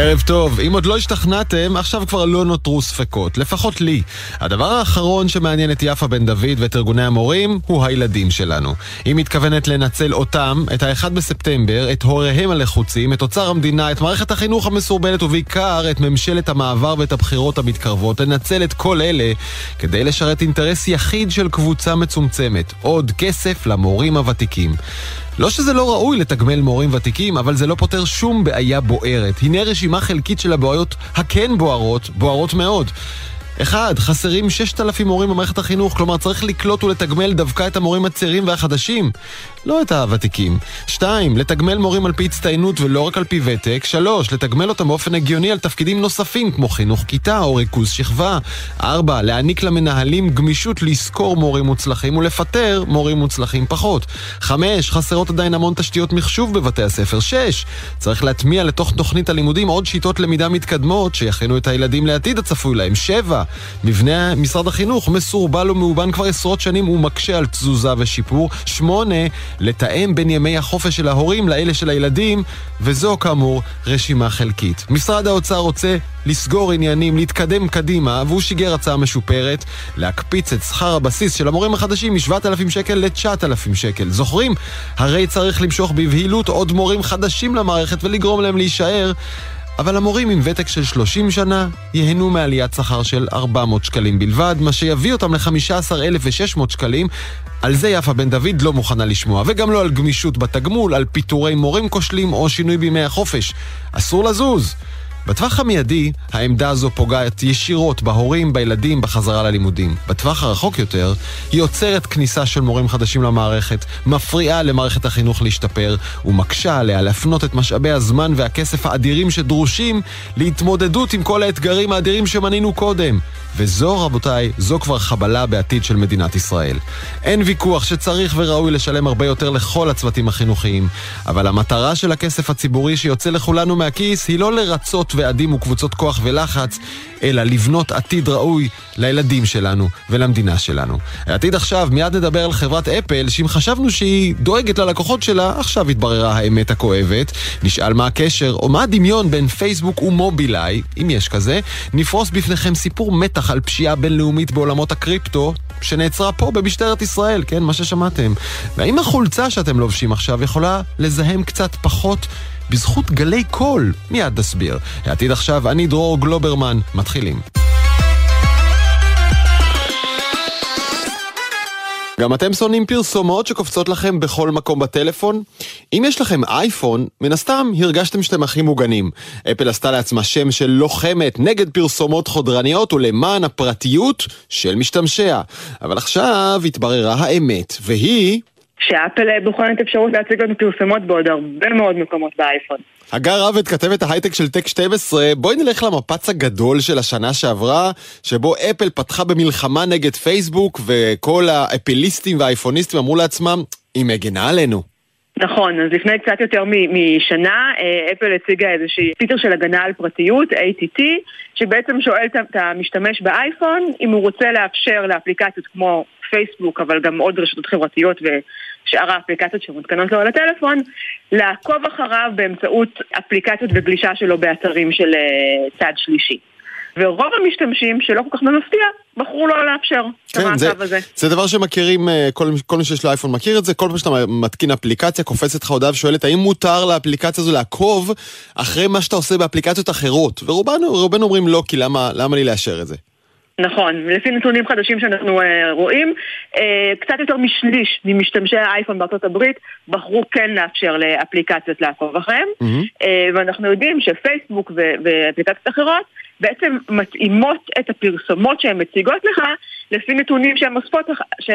ערב טוב, אם עוד לא השתכנעתם, עכשיו כבר לא נותרו ספקות, לפחות לי. הדבר האחרון שמעניין את יפה בן דוד ואת ארגוני המורים, הוא הילדים שלנו. היא מתכוונת לנצל אותם, את ה-1 בספטמבר, את הוריהם הלחוצים, את אוצר המדינה, את מערכת החינוך המסורבלת, ובעיקר את ממשלת המעבר ואת הבחירות המתקרבות, לנצל את כל אלה כדי לשרת אינטרס יחיד של קבוצה מצומצמת, עוד כסף למורים הוותיקים. לא שזה לא ראוי לתגמל מורים ותיקים, אבל זה לא פותר שום בעיה בוערת. הנה רשימה חלקית של הבעיות הכן בוערות, בוערות מאוד. אחד, חסרים 6,000 מורים במערכת החינוך, כלומר צריך לקלוט ולתגמל דווקא את המורים הצעירים והחדשים, לא את הוותיקים. שתיים, לתגמל מורים על פי הצטיינות ולא רק על פי ותק. שלוש, לתגמל אותם באופן הגיוני על תפקידים נוספים, כמו חינוך כיתה או ריכוז שכבה. ארבע, להעניק למנהלים גמישות לשכור מורים מוצלחים ולפטר מורים מוצלחים פחות. חמש, חסרות עדיין המון תשתיות מחשוב בבתי הספר. שש, צריך להטמיע לתוך תוכנית הלימודים עוד שיטות למידה מתקדמות שיכינו את הילדים לעתיד הצפוי להם. שבע, מבנה משרד החינוך מסורבל ומאובן כבר עשרות שנים ומקשה על תזוזה ושיפור. שמונה, לתאם בין ימי החופש של ההורים לאלה של הילדים, וזו כאמור רשימה חלקית. משרד האוצר רוצה לסגור עניינים, להתקדם קדימה, והוא שיגר הצעה משופרת, להקפיץ את שכר הבסיס של המורים החדשים מ-7,000 שקל ל-9,000 שקל. זוכרים? הרי צריך למשוך בבהילות עוד מורים חדשים למערכת ולגרום להם להישאר. אבל המורים עם ותק של 30 שנה ייהנו מעליית שכר של 400 שקלים בלבד, מה שיביא אותם ל-15,600 שקלים. על זה יפה בן דוד לא מוכנה לשמוע, וגם לא על גמישות בתגמול, על פיטורי מורים כושלים או שינוי בימי החופש. אסור לזוז. בטווח המיידי, העמדה הזו פוגעת ישירות בהורים, בילדים, בחזרה ללימודים. בטווח הרחוק יותר, היא עוצרת כניסה של מורים חדשים למערכת, מפריעה למערכת החינוך להשתפר, ומקשה עליה להפנות את משאבי הזמן והכסף האדירים שדרושים להתמודדות עם כל האתגרים האדירים שמנינו קודם. וזו, רבותיי, זו כבר חבלה בעתיד של מדינת ישראל. אין ויכוח שצריך וראוי לשלם הרבה יותר לכל הצוותים החינוכיים, אבל המטרה של הכסף הציבורי שיוצא לכולנו מהכיס היא לא לרצות ועדים וקבוצות כוח ולחץ, אלא לבנות עתיד ראוי לילדים שלנו ולמדינה שלנו. העתיד עכשיו, מיד נדבר על חברת אפל, שאם חשבנו שהיא דואגת ללקוחות שלה, עכשיו התבררה האמת הכואבת. נשאל מה הקשר, או מה הדמיון בין פייסבוק ומובילאיי, אם יש כזה. נפרוס בפניכם סיפור מתח על פשיעה בינלאומית בעולמות הקריפטו, שנעצרה פה במשטרת ישראל, כן, מה ששמעתם. והאם החולצה שאתם לובשים עכשיו יכולה לזהם קצת פחות בזכות גלי קול? מיד נסביר. העתיד עכשיו, אני דרור גלוברמן. מתחילים. גם אתם שונאים פרסומות שקופצות לכם בכל מקום בטלפון? אם יש לכם אייפון, מן הסתם הרגשתם שאתם הכי מוגנים. אפל עשתה לעצמה שם של לוחמת נגד פרסומות חודרניות ולמען הפרטיות של משתמשיה. אבל עכשיו התבררה האמת, והיא... שאפל בוחנת אפשרות להציג לנו פרסומות בעוד הרבה מאוד מקומות באייפון. הגר רבת, כתבת ההייטק של טק 12, בואי נלך למפץ הגדול של השנה שעברה, שבו אפל פתחה במלחמה נגד פייסבוק, וכל האפליסטים והאייפוניסטים אמרו לעצמם, היא מגנה עלינו. נכון, אז לפני קצת יותר משנה, אה, אפל הציגה איזושהי פיצר של הגנה על פרטיות, ATT, שבעצם שואל את המשתמש באייפון אם הוא רוצה לאפשר לאפליקציות כמו פייסבוק, אבל גם עוד רשתות חברתיות ושאר האפליקציות שמותקנות לו על הטלפון, לעקוב אחריו באמצעות אפליקציות וגלישה שלו באתרים של uh, צד שלישי. ורוב המשתמשים, שלא כל כך במפתיע, בחרו לא לאפשר כן, את המעקב הזה. זה דבר שמכירים, אה, כל, כל מי שיש לו אייפון מכיר את זה, כל פעם שאתה מתקין אפליקציה, קופצת לך הודעה ושואלת האם מותר לאפליקציה הזו לעקוב אחרי מה שאתה עושה באפליקציות אחרות. ורובנו אומרים לא, כי למה, למה לי לאשר את זה? נכון, לפי נתונים חדשים שאנחנו uh, רואים, uh, קצת יותר משליש ממשתמשי האייפון בארצות הברית בחרו כן לאפשר לאפליקציות לעקוב אחריהם, mm-hmm. uh, ואנחנו יודעים שפייסבוק ואפליקציות אחרות בעצם מתאימות את הפרסומות שהן מציגות לך לפי נתונים שהן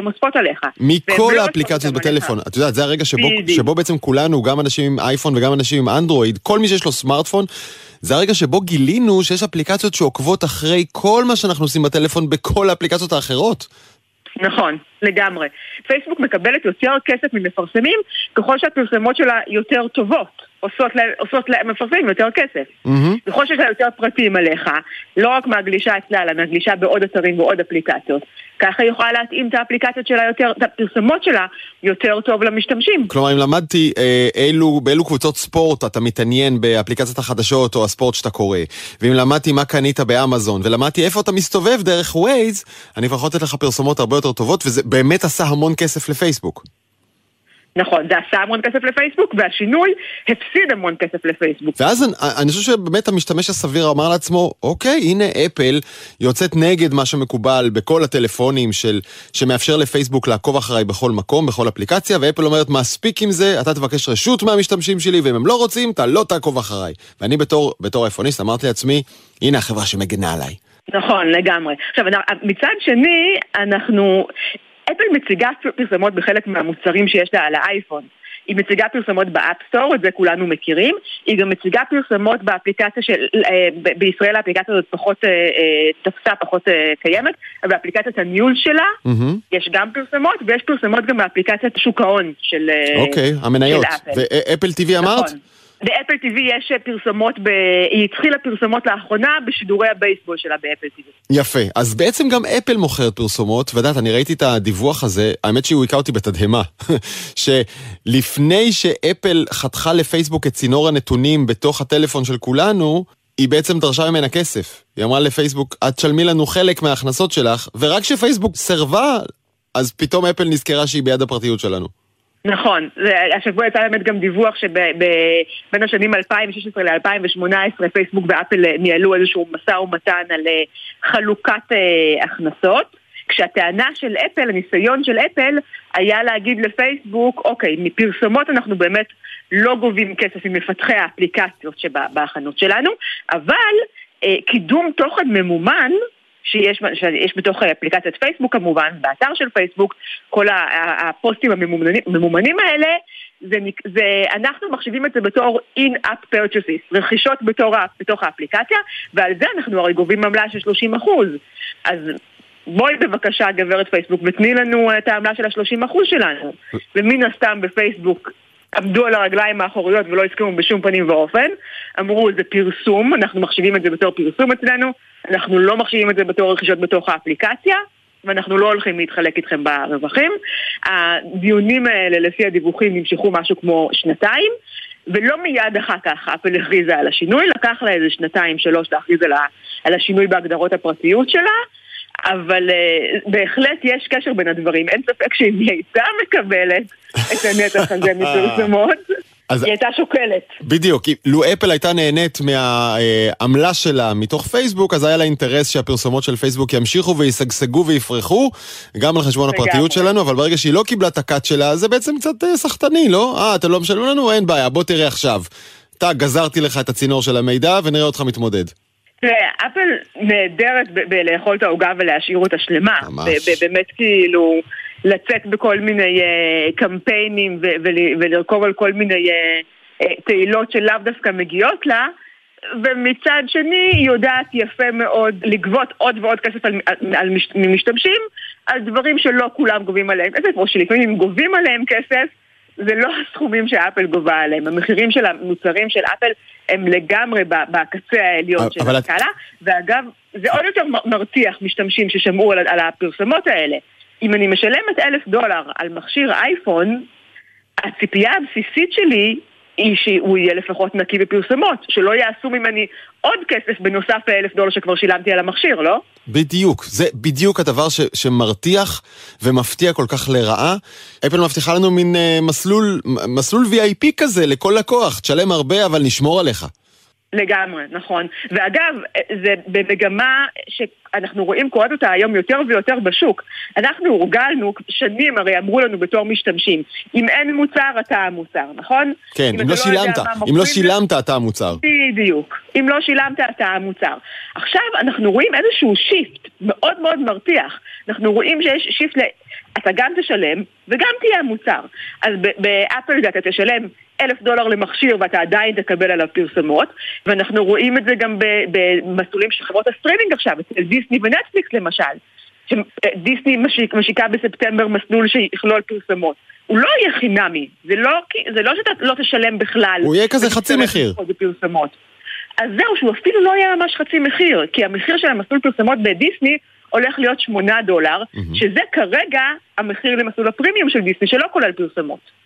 אוספות, עליך. מכל לא האפליקציות בטלפון. את יודעת, זה הרגע שבו, שבו בעצם כולנו, גם אנשים עם אייפון וגם אנשים עם אנדרואיד, כל מי שיש לו סמארטפון, זה הרגע שבו גילינו שיש אפליקציות שעוקבות אחרי כל מה שאנחנו עושים בטלפון בכל האפליקציות האחרות. נכון, לגמרי. פייסבוק מקבלת יותר כסף ממפרסמים ככל שהפרסמות שלה יותר טובות. עושות, עושות למפרסמים יותר כסף. Mm-hmm. ככל שיש לה יותר פרטים עליך, לא רק מהגלישה אצלה, אלא מהגלישה בעוד אתרים ועוד אפליקציות. ככה היא יכולה להתאים את האפליקציות שלה יותר, את הפרסומות שלה יותר טוב למשתמשים. כלומר, אם למדתי אה, אילו, באילו קבוצות ספורט אתה מתעניין באפליקציית החדשות או הספורט שאתה קורא, ואם למדתי מה קנית באמזון, ולמדתי איפה אתה מסתובב דרך ווייז, אני יכול לתת לך פרסומות הרבה יותר טובות, וזה באמת עשה המון כסף לפייסבוק. נכון, זה עשה המון כסף לפייסבוק, והשינוי הפסיד המון כסף לפייסבוק. ואז אני, אני חושב שבאמת המשתמש הסביר אמר לעצמו, אוקיי, הנה אפל יוצאת נגד מה שמקובל בכל הטלפונים של, שמאפשר לפייסבוק לעקוב אחריי בכל מקום, בכל אפליקציה, ואפל אומרת, מספיק עם זה, אתה תבקש רשות מהמשתמשים שלי, ואם הם לא רוצים, אתה לא תעקוב אחריי. ואני בתור, בתור אייפוניסט אמרתי לעצמי, הנה החברה שמגנה עליי. נכון, לגמרי. עכשיו, מצד שני, אנחנו... אפל מציגה פרסומות בחלק מהמוצרים שיש לה על האייפון. היא מציגה פרסומות ב App Store, את זה כולנו מכירים. היא גם מציגה פרסומות באפליקציה של... אה, בישראל האפליקציה הזאת פחות אה, אה, תפסה, פחות קיימת, אבל באפליקציית הניהול שלה mm-hmm. יש גם פרסומות, ויש פרסומות גם באפליקציית שוק ההון של, אוקיי, המניות. של אפל. ואפל TV אמרת? נכון. באפל TV יש פרסומות, ב... היא התחילה פרסומות לאחרונה בשידורי הבייסבול שלה באפל TV. יפה, אז בעצם גם אפל מוכרת פרסומות, ואת אני ראיתי את הדיווח הזה, האמת שהוא היכה אותי בתדהמה, שלפני שאפל חתכה לפייסבוק את צינור הנתונים בתוך הטלפון של כולנו, היא בעצם דרשה ממנה כסף. היא אמרה לפייסבוק, את תשלמי לנו חלק מההכנסות שלך, ורק כשפייסבוק סירבה, אז פתאום אפל נזכרה שהיא ביד הפרטיות שלנו. נכון, השבוע יצא באמת גם דיווח שבין השנים 2016 ל-2018 פייסבוק ואפל ניהלו איזשהו משא ומתן על אה, חלוקת אה, הכנסות. כשהטענה של אפל, הניסיון של אפל היה להגיד לפייסבוק, אוקיי, מפרסומות אנחנו באמת לא גובים כסף ממפתחי האפליקציות שבהכנות שלנו, אבל אה, קידום תוכן ממומן שיש, שיש בתוך אפליקציית פייסבוק כמובן, באתר של פייסבוק, כל הפוסטים הממומנים, הממומנים האלה, זה, זה, אנחנו מחשיבים את זה בתור in-app purchases, רכישות בתור, בתוך האפליקציה, ועל זה אנחנו הרי גובים עמלה של 30 אחוז. אז בואי בבקשה גברת פייסבוק ותני לנו את העמלה של ה-30 אחוז שלנו. ומן הסתם בפייסבוק עמדו על הרגליים האחוריות ולא הסכימו בשום פנים ואופן. אמרו זה פרסום, אנחנו מחשיבים את זה בתור פרסום אצלנו, אנחנו לא מחשיבים את זה בתור רכישות בתוך האפליקציה. ואנחנו לא הולכים להתחלק איתכם ברווחים. הדיונים האלה, לפי הדיווחים, נמשכו משהו כמו שנתיים, ולא מיד אחר כך אפל הכריזה על השינוי, לקח לה איזה שנתיים, שלוש להכריז על השינוי בהגדרות הפרטיות שלה, אבל uh, בהחלט יש קשר בין הדברים. אין ספק שאם היא הייתה מקבלת את הנתח הזה מפרסומות, אז... היא הייתה שוקלת. בדיוק, לו אפל הייתה נהנית מהעמלה שלה מתוך פייסבוק, אז היה לה אינטרס שהפרסומות של פייסבוק ימשיכו וישגשגו ויפרחו, גם על חשבון הפרטיות שלנו, אבל ברגע שהיא לא קיבלה את הקאט שלה, זה בעצם קצת אה, סחטני, לא? אה, אתם לא משלמים לנו? אין בעיה, בוא תראה עכשיו. טאק, גזרתי לך את הצינור של המידע ונראה אותך מתמודד. תראה, אפל נהדרת בלאכול את העוגה ולהשאיר אותה שלמה. ממש. באמת כאילו לצאת בכל מיני uh, קמפיינים ולרכוב על כל מיני uh, תהילות שלאו דווקא מגיעות לה. ומצד שני היא יודעת יפה מאוד לגבות עוד ועוד כסף על, על, על מש, ממשתמשים על דברים שלא כולם גובים עליהם כסף, או שלפעמים גובים עליהם כסף זה לא הסכומים שאפל גובה עליהם. המחירים של המוצרים של אפל הם לגמרי בקצה העליון של הסקאלה, ואגב, זה עוד יותר מרתיח משתמשים ששמעו על, על הפרסומות האלה. אם אני משלמת אלף דולר על מכשיר אייפון, הציפייה הבסיסית שלי היא שהוא יהיה לפחות נקי בפרסומות, שלא יעשו ממני עוד כסף בנוסף לאלף דולר שכבר שילמתי על המכשיר, לא? בדיוק, זה בדיוק הדבר ש, שמרתיח ומפתיע כל כך לרעה. אפל מבטיחה לנו מין uh, מסלול, מסלול VIP כזה לכל לקוח, תשלם הרבה אבל נשמור עליך. לגמרי, נכון. ואגב, זה במגמה שאנחנו רואים קוראת אותה היום יותר ויותר בשוק. אנחנו הורגלנו, שנים הרי אמרו לנו בתור משתמשים, אם אין מוצר אתה המוצר, נכון? כן, אם, אם לא, לא שילמת, אם לא שילמת אתה המוצר. בדיוק. אם לא שילמת אתה המוצר. עכשיו אנחנו רואים איזשהו shift מאוד מאוד מרתיח. אנחנו רואים שיש shift ל... אתה גם תשלם וגם תהיה המוצר. אז באפל אתה תשלם אלף דולר למכשיר ואתה עדיין תקבל עליו פרסומות ואנחנו רואים את זה גם במסלולים של חברות הסטרימינג עכשיו, אצל דיסני ונטפליקס למשל. דיסני משיק, משיקה בספטמבר מסלול שיכלול פרסומות. הוא לא יהיה חינמי, זה לא, זה לא שאתה לא תשלם בכלל. הוא יהיה כזה חצי מחיר. בפרסומות. אז זהו, שהוא אפילו לא יהיה ממש חצי מחיר, כי המחיר של המסלול פרסומות בדיסני הולך להיות 8 דולר, mm-hmm. שזה כרגע המחיר למסלול הפרימיום של דיסני, שלא כולל פרסומות.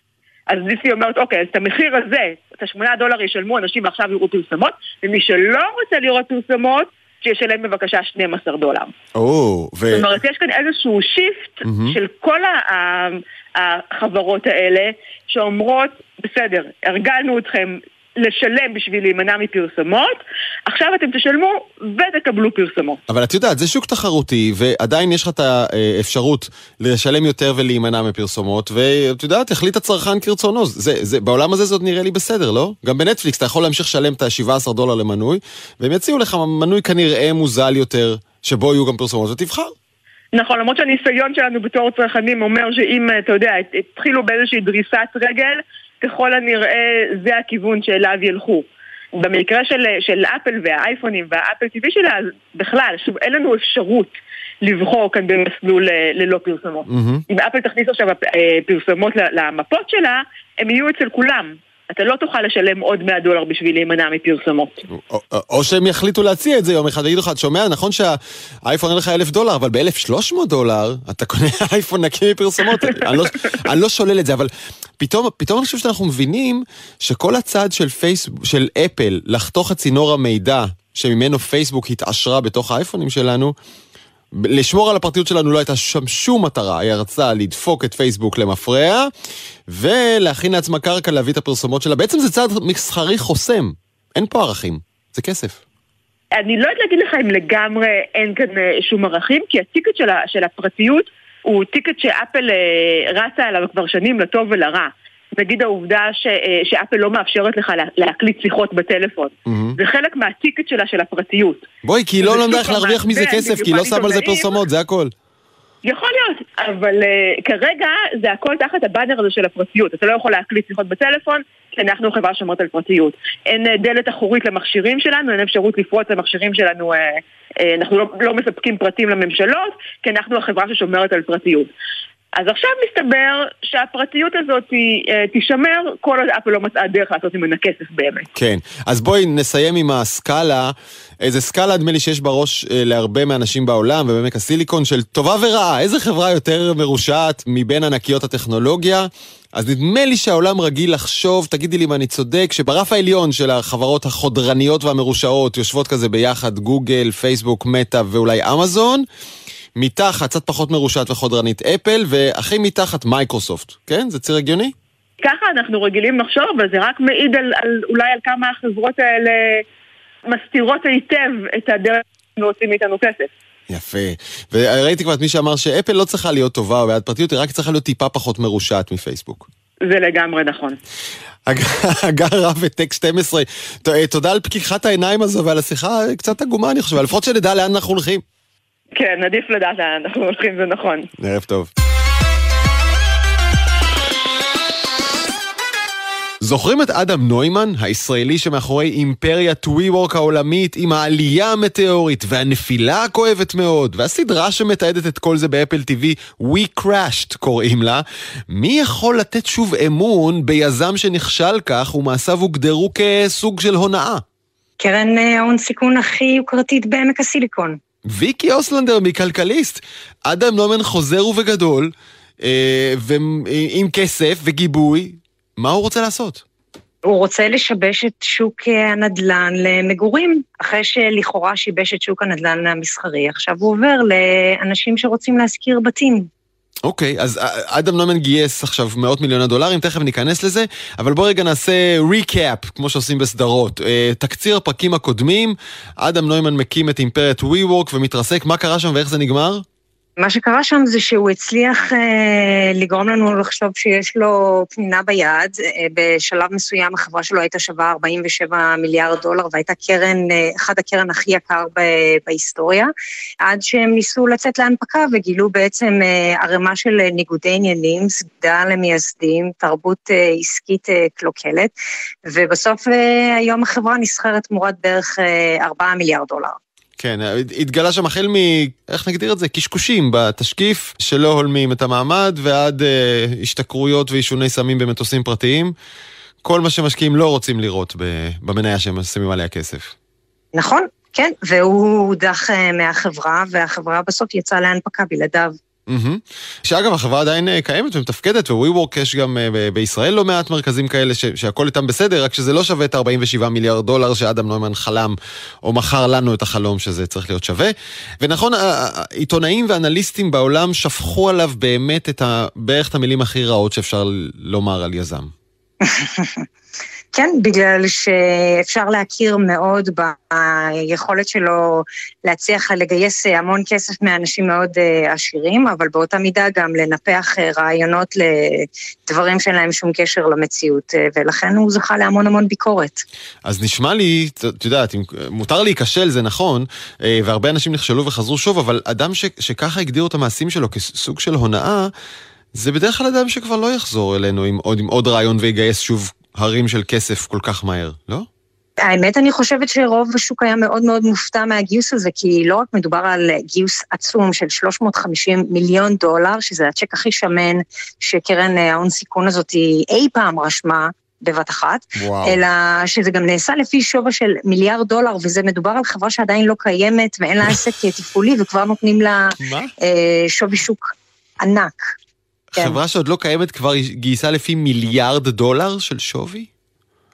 אז דיסני אומרת, אוקיי, אז את המחיר הזה, את ה-8 דולר ישלמו אנשים ועכשיו יראו פרסומות, ומי שלא רוצה לראות פרסומות, שישלם בבקשה 12 דולר. או, ו... זאת אומרת, יש כאן איזשהו שיפט mm-hmm. של כל החברות האלה, שאומרות, בסדר, הרגלנו אתכם לשלם בשביל להימנע מפרסומות, עכשיו אתם תשלמו ותקבלו פרסומות. אבל את יודעת, זה שוק תחרותי, ועדיין יש לך את האפשרות לשלם יותר ולהימנע מפרסומות, ואת יודעת, החליט הצרכן כרצונו. זה, זה, בעולם הזה זאת נראה לי בסדר, לא? גם בנטפליקס אתה יכול להמשיך לשלם את ה-17 דולר למנוי, והם יציעו לך מנוי כנראה מוזל יותר, שבו יהיו גם פרסומות, ותבחר. נכון, למרות שהניסיון שלנו בתור צרכנים אומר שאם, אתה יודע, התחילו באיזושהי דריסת רגל, ככל הנראה זה הכיוון שאליו ילכו. במקרה של, של אפל והאייפונים והאפל TV שלה, אז בכלל, שוב, אין לנו אפשרות לבחור כאן במסלול אה, ללא פרסומות. Mm-hmm. אם אפל תכניס עכשיו אה, פרסומות למפות שלה, הם יהיו אצל כולם. אתה לא תוכל לשלם עוד 100 דולר בשביל להימנע מפרסומות. או, או, או שהם יחליטו להציע את זה יום אחד, ויגידו לך, אתה שומע, נכון שהאייפון אין לך 1,000 דולר, אבל ב-1,300 דולר אתה קונה אייפון נקי מפרסומות. אני, לא, אני לא שולל את זה, אבל פתאום, פתאום אני חושב שאנחנו מבינים שכל הצעד של, של אפל לחתוך את צינור המידע שממנו פייסבוק התעשרה בתוך האייפונים שלנו, לשמור על הפרטיות שלנו לא הייתה שם שום מטרה, היא רצתה לדפוק את פייסבוק למפרע ולהכין לעצמה קרקע להביא את הפרסומות שלה. בעצם זה צעד מסחרי חוסם, אין פה ערכים, זה כסף. אני לא יודעת להגיד לך אם לגמרי אין כאן אה, שום ערכים, כי הטיקט של, של הפרטיות הוא ticket שאפל אה, רצה עליו כבר שנים לטוב ולרע. נגיד העובדה ש, אה, שאפל לא מאפשרת לך להקליט שיחות בטלפון. Mm-hmm. זה חלק מה ticket שלה של הפרטיות. בואי, כי היא לא למדה איך להרוויח מזה כסף, כי היא לא שמה על זה פרסומות, זה הכל. יכול להיות, אבל uh, כרגע זה הכל תחת ה banner הזה של הפרטיות. אתה לא יכול להקליט שיחות בטלפון, כי אנחנו חברה ששומרת על פרטיות. אין uh, דלת אחורית למכשירים שלנו, אין אפשרות לפרוץ למכשירים שלנו, uh, uh, אנחנו לא, לא מספקים פרטים לממשלות, כי אנחנו החברה ששומרת על פרטיות. אז עכשיו מסתבר שהפרטיות הזאת אה, תישמר כל עוד אפל לא מצאה דרך לעשות ממנה כסף באמת. כן, אז בואי נסיים עם הסקאלה. איזה סקאלה נדמה לי שיש בראש אה, להרבה מהאנשים בעולם ובעמק הסיליקון של טובה ורעה. איזה חברה יותר מרושעת מבין ענקיות הטכנולוגיה? אז נדמה לי שהעולם רגיל לחשוב, תגידי לי אם אני צודק, שברף העליון של החברות החודרניות והמרושעות יושבות כזה ביחד גוגל, פייסבוק, מטא ואולי אמזון. מתחת, קצת פחות מרושעת וחודרנית אפל, והכי מתחת מייקרוסופט, כן? זה ציר הגיוני? ככה אנחנו רגילים לחשוב, אבל זה רק מעיד על, על אולי על כמה החברות האלה מסתירות היטב את הדרך ועושים מאיתנו כסף. יפה. וראיתי כבר את מי שאמר שאפל לא צריכה להיות טובה או בעד פרטיות, היא רק צריכה להיות טיפה פחות מרושעת מפייסבוק. זה לגמרי נכון. הגר רבט, טק 12, תודה על פקיחת העיניים הזו ועל השיחה קצת עגומה אני חושב, לפחות שנדע לאן אנחנו הולכים. כן, עדיף לדעת לאן אנחנו הולכים, זה נכון. ערב טוב. זוכרים את אדם נוימן, הישראלי שמאחורי אימפריית ווי-וורק העולמית עם העלייה המטאורית והנפילה הכואבת מאוד, והסדרה שמתעדת את כל זה באפל TV, We Crashed קוראים לה, מי יכול לתת שוב אמון ביזם שנכשל כך ומעשיו הוגדרו כסוג של הונאה? קרן אה, ההון סיכון הכי יוקרתית בעמק הסיליקון. ויקי אוסלנדר מכלכליסט. אדם נומן חוזר ובגדול, אה, ועם כסף וגיבוי, מה הוא רוצה לעשות? הוא רוצה לשבש את שוק הנדל"ן למגורים, אחרי שלכאורה שיבש את שוק הנדל"ן המסחרי, עכשיו הוא עובר לאנשים שרוצים להשכיר בתים. אוקיי, okay, אז אה, אדם נומן גייס עכשיו מאות מיליוני דולרים, תכף ניכנס לזה, אבל בואו רגע נעשה ריקאפ, כמו שעושים בסדרות. אה, תקציר הפרקים הקודמים, אדם נוימן מקים את אימפריית וורק ומתרסק, מה קרה שם ואיך זה נגמר? מה שקרה שם זה שהוא הצליח אה, לגרום לנו לחשוב שיש לו פנינה ביד. אה, בשלב מסוים החברה שלו הייתה שווה 47 מיליארד דולר והייתה קרן, אה, אחד הקרן הכי יקר ב, בהיסטוריה, עד שהם ניסו לצאת להנפקה וגילו בעצם אה, ערימה של ניגודי עניינים, סגדה למייסדים, תרבות אה, עסקית אה, קלוקלת, ובסוף אה, היום החברה נסחרת תמורת בערך אה, 4 מיליארד דולר. כן, התגלה שם החל מ... איך נגדיר את זה? קשקושים בתשקיף שלא הולמים את המעמד ועד אה, השתכרויות ועישוני סמים במטוסים פרטיים. כל מה שמשקיעים לא רוצים לראות במניה שהם שמים עליה כסף. נכון, כן, והוא הודח מהחברה, והחברה בסוף יצאה להנפקה בלעדיו. שאגב, החברה עדיין אה, קיימת ומתפקדת, ו-WeWork יש גם uh, בישראל לא מעט מרכזים כאלה ש- שהכל איתם בסדר, רק שזה לא שווה את 47 מיליארד דולר שאדם נוימן חלם, או מכר לנו את החלום שזה צריך להיות שווה. ונכון, עיתונאים ואנליסטים בעולם שפכו עליו באמת את ה- בערך את המילים הכי רעות שאפשר לומר על יזם. כן, בגלל שאפשר להכיר מאוד ביכולת שלו להצליח לגייס המון כסף מאנשים מאוד אה, עשירים, אבל באותה מידה גם לנפח אה, רעיונות לדברים שאין להם שום קשר למציאות, אה, ולכן הוא זכה להמון המון ביקורת. אז נשמע לי, את יודעת, מותר להיכשל, זה נכון, והרבה אנשים נכשלו וחזרו שוב, אבל אדם ש, שככה הגדירו את המעשים שלו כסוג של הונאה, זה בדרך כלל אדם שכבר לא יחזור אלינו עם עוד, עם עוד רעיון ויגייס שוב הרים של כסף כל כך מהר, לא? האמת, אני חושבת שרוב השוק היה מאוד מאוד מופתע מהגיוס הזה, כי לא רק מדובר על גיוס עצום של 350 מיליון דולר, שזה הצ'ק הכי שמן שקרן ההון סיכון הזאת אי פעם רשמה, בבת אחת, וואו. אלא שזה גם נעשה לפי שובה של מיליארד דולר, וזה מדובר על חברה שעדיין לא קיימת ואין לה עסק תפעולי, וכבר נותנים לה אה, שווי שוק ענק. כן. חברה שעוד לא קיימת כבר גייסה לפי מיליארד דולר של שווי?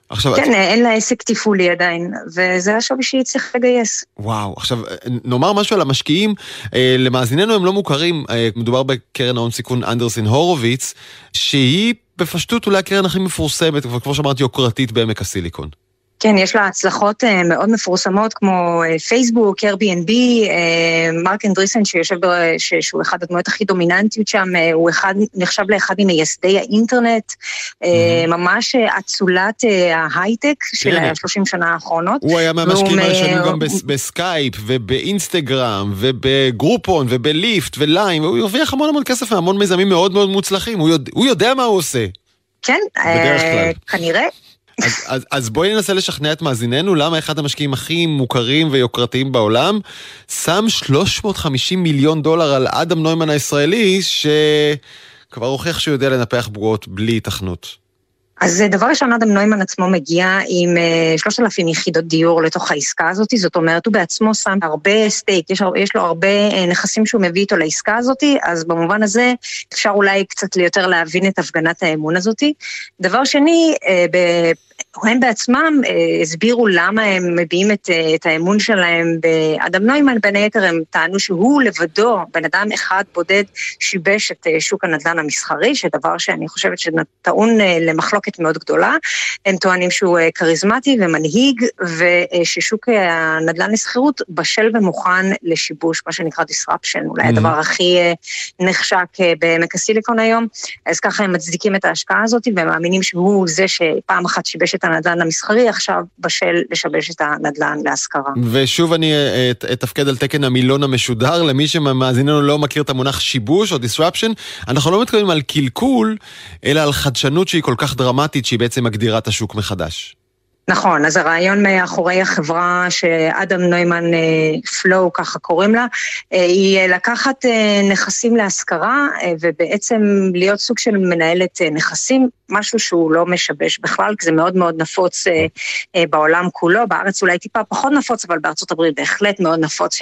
עכשיו... כן, את... אין לה עסק תפעולי עדיין, וזה השווי שהיא צריכה לגייס. וואו, עכשיו נאמר משהו על המשקיעים, אה, למאזיננו הם לא מוכרים, אה, מדובר בקרן ההון סיכון אנדרסין הורוביץ, שהיא בפשטות אולי הקרן הכי מפורסמת, כמו שאמרתי, יוקרתית בעמק הסיליקון. כן, יש לה הצלחות אה, מאוד מפורסמות כמו אה, פייסבוק, Airbnb, אה, מרק אנדריסן שיושב, שהוא אחד הדמויות הכי דומיננטיות שם, הוא אחד, נחשב לאחד ממייסדי האינטרנט, mm-hmm. ממש אצולת ההייטק של כן. ה-30 שנה האחרונות. הוא היה מהמשקיעים הראשונים גם בסקייפ ובאינסטגרם ובגרופון ובליפט וליים, הוא הרוויח המון המון כסף מהמון מיזמים מאוד מאוד מוצלחים, הוא יודע, הוא יודע מה הוא עושה. כן. כנראה. אז, אז, אז בואי ננסה לשכנע את מאזיננו למה אחד המשקיעים הכי מוכרים ויוקרתיים בעולם שם 350 מיליון דולר על אדם נוימן הישראלי, שכבר הוכיח שהוא יודע לנפח בועות בלי התכנות. אז אה, דבר ראשון, אדם נוימן עצמו מגיע עם 3,000 אה, יחידות דיור לתוך העסקה הזאת, זאת אומרת, הוא בעצמו שם הרבה סטייק, יש, יש לו הרבה אה, נכסים שהוא מביא איתו לעסקה הזאת, אז במובן הזה אפשר אולי קצת יותר להבין את הפגנת האמון הזאת. דבר שני, הם בעצמם אה, הסבירו למה הם מביעים את, אה, את האמון שלהם באדם נוימן, בין היתר הם טענו שהוא לבדו, בן אדם אחד בודד, שיבש את אה, שוק הנדל"ן המסחרי, שדבר שאני חושבת שטעון למחלוקת מאוד גדולה. הם טוענים שהוא כריזמטי ומנהיג, וששוק הנדל"ן לשכירות בשל ומוכן לשיבוש, מה שנקרא disruption, אולי mm-hmm. הדבר הכי נחשק בעמק הסיליקון היום. אז ככה הם מצדיקים את ההשקעה הזאת, והם מאמינים שהוא זה שפעם אחת שיבש את הנדל"ן המסחרי, עכשיו בשל לשבש את הנדל"ן להשכרה. ושוב אני אה, אתפקד על תקן המילון המשודר, למי שמאזיננו לא מכיר את המונח שיבוש או disruption, אנחנו לא מתכוונים על קלקול, אלא על חדשנות שהיא כל כך דרמטית, שהיא בעצם מגדירה את השוק מחדש. נכון, אז הרעיון מאחורי החברה שאדם נוימן פלואו, ככה קוראים לה, אה, היא לקחת אה, נכסים להשכרה ובעצם להיות סוג של מנהלת נכסים משהו שהוא לא משבש בכלל, כי זה מאוד מאוד נפוץ אה, אה, בעולם כולו, בארץ אולי טיפה פחות נפוץ, אבל בארצות הברית בהחלט מאוד נפוץ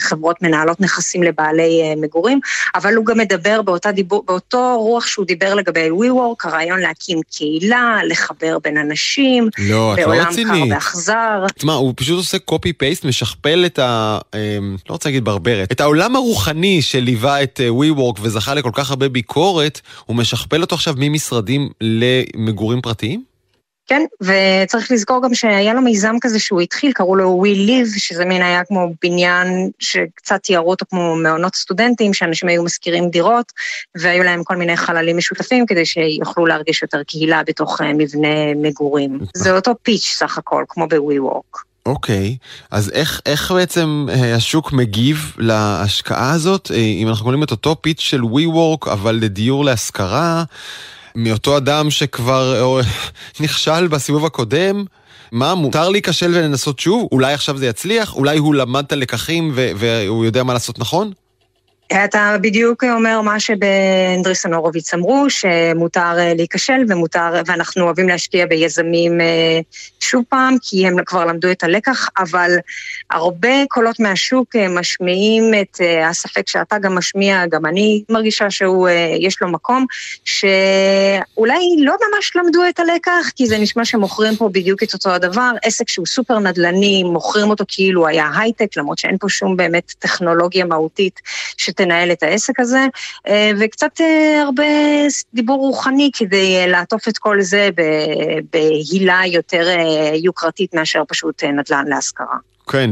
שחברות מנהלות נכסים לבעלי אה, מגורים, אבל הוא גם מדבר באותה דיבור, באותו רוח שהוא דיבר לגבי WeWork, הרעיון להקים קהילה, לחבר בין אנשים, לא, בעולם לא קר ואכזר. תשמע, הוא פשוט עושה קופי פייסט, משכפל את ה... אה, לא רוצה להגיד ברברת, את העולם הרוחני שליווה את אה, WeWork וזכה לכל כך הרבה ביקורת, הוא משכפל אותו עכשיו ממשרדים למגורים פרטיים? כן, וצריך לזכור גם שהיה לו מיזם כזה שהוא התחיל, קראו לו We Live, שזה מין היה כמו בניין שקצת תיארו אותו כמו מעונות סטודנטים, שאנשים היו משכירים דירות, והיו להם כל מיני חללים משותפים כדי שיוכלו להרגיש יותר קהילה בתוך אה, מבנה מגורים. זה אותו פיץ' סך הכל, כמו ב-WeWork. אוקיי, okay. אז איך, איך בעצם אה, השוק מגיב להשקעה הזאת? אה, אם אנחנו קוראים את אותו פיץ' של WeWork, אבל לדיור להשכרה, מאותו אדם שכבר אה, נכשל בסיבוב הקודם, מה, מותר להיכשל ולנסות שוב? אולי עכשיו זה יצליח? אולי הוא למד את הלקחים והוא יודע מה לעשות נכון? אתה בדיוק אומר מה שבאנדריסון הורוביץ אמרו, שמותר אה, להיכשל ומותר, ואנחנו אוהבים להשקיע ביזמים אה, שוב פעם, כי הם כבר למדו את הלקח, אבל הרבה קולות מהשוק אה, משמיעים את הספק שאתה גם משמיע, גם אני מרגישה שהוא, יש לו מקום, שאולי לא ממש למדו את הלקח, כי זה נשמע שמוכרים פה בדיוק את אותו הדבר, עסק שהוא סופר נדל"ני, מוכרים אותו כאילו היה הייטק, למרות שאין פה שום באמת טכנולוגיה מהותית. שתנהל את העסק הזה, אה, וקצת אה, הרבה דיבור רוחני כדי אה, לעטוף את כל זה בהילה יותר יוקרתית מאשר פשוט נדל"ן להשכרה. כן,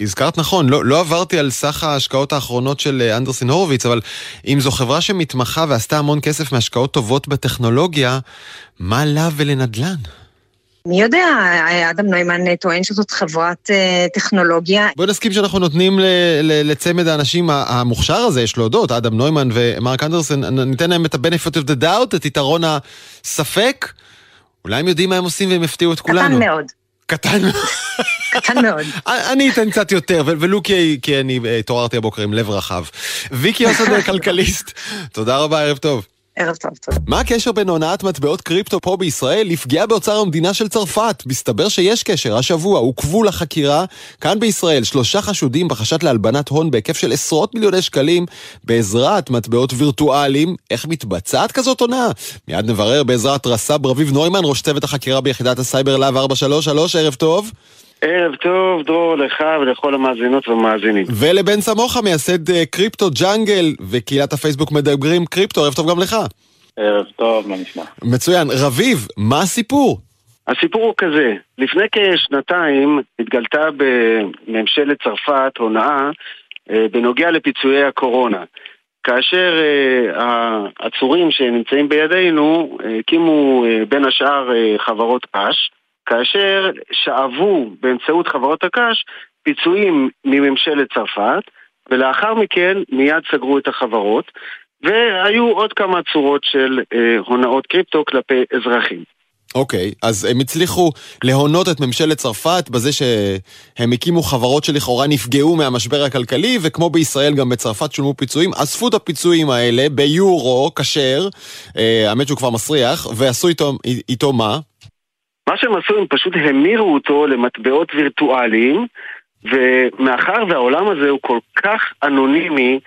והזכרת נכון, לא, לא עברתי על סך ההשקעות האחרונות של אנדרסין הורוביץ, אבל אם זו חברה שמתמחה ועשתה המון כסף מהשקעות טובות בטכנולוגיה, מה לה ולנדל"ן? מי יודע, אדם נוימן טוען שזאת חברת uh, טכנולוגיה. בואי נסכים שאנחנו נותנים לצמד האנשים המוכשר הזה, יש להודות, אדם נוימן ומרק אנדרסן, ניתן להם את ה-benefit of the doubt, את יתרון הספק. אולי הם יודעים מה הם עושים והם יפתיעו את כולנו. קטן מאוד. קטן מאוד. קטן מאוד. אני אתן קצת יותר, ולו כי, כי אני התעוררתי הבוקר עם לב רחב. ויקי אוסד, כלכליסט, תודה רבה, ערב טוב. ערב טוב, תודה. מה הקשר בין הונאת מטבעות קריפטו פה בישראל לפגיעה באוצר המדינה של צרפת? מסתבר שיש קשר. השבוע עוכבו לחקירה כאן בישראל שלושה חשודים בחשד להלבנת הון בהיקף של עשרות מיליוני שקלים בעזרת מטבעות וירטואליים. איך מתבצעת כזאת הונאה? מיד נברר בעזרת רס"ב רביב נוימן, ראש צוות החקירה ביחידת הסייבר להב 433, ערב טוב. ערב טוב, דרור, לך ולכל המאזינות והמאזינים. ולבן סמוכה, מייסד אה, קריפטו ג'אנגל וקהילת הפייסבוק מדברים קריפטו, ערב טוב גם לך. ערב טוב, מה נשמע? מצוין. רביב, מה הסיפור? הסיפור הוא כזה, לפני כשנתיים התגלתה בממשלת צרפת הונאה אה, בנוגע לפיצויי הקורונה. כאשר uh, העצורים שנמצאים בידינו הקימו uh, בין השאר uh, חברות קש, כאשר שאבו באמצעות חברות הקש פיצויים מממשלת צרפת, ולאחר מכן מיד סגרו את החברות, והיו עוד כמה צורות של אה, הונאות קריפטו כלפי אזרחים. אוקיי, okay, אז הם הצליחו להונות את ממשלת צרפת בזה שהם הקימו חברות שלכאורה נפגעו מהמשבר הכלכלי, וכמו בישראל גם בצרפת שולמו פיצויים, אספו את הפיצויים האלה ביורו, כשר, אה, האמת שהוא כבר מסריח, ועשו איתו, איתו מה? מה שהם עשו, הם פשוט המירו אותו למטבעות וירטואליים, ומאחר והעולם הזה הוא כל כך אנונימי,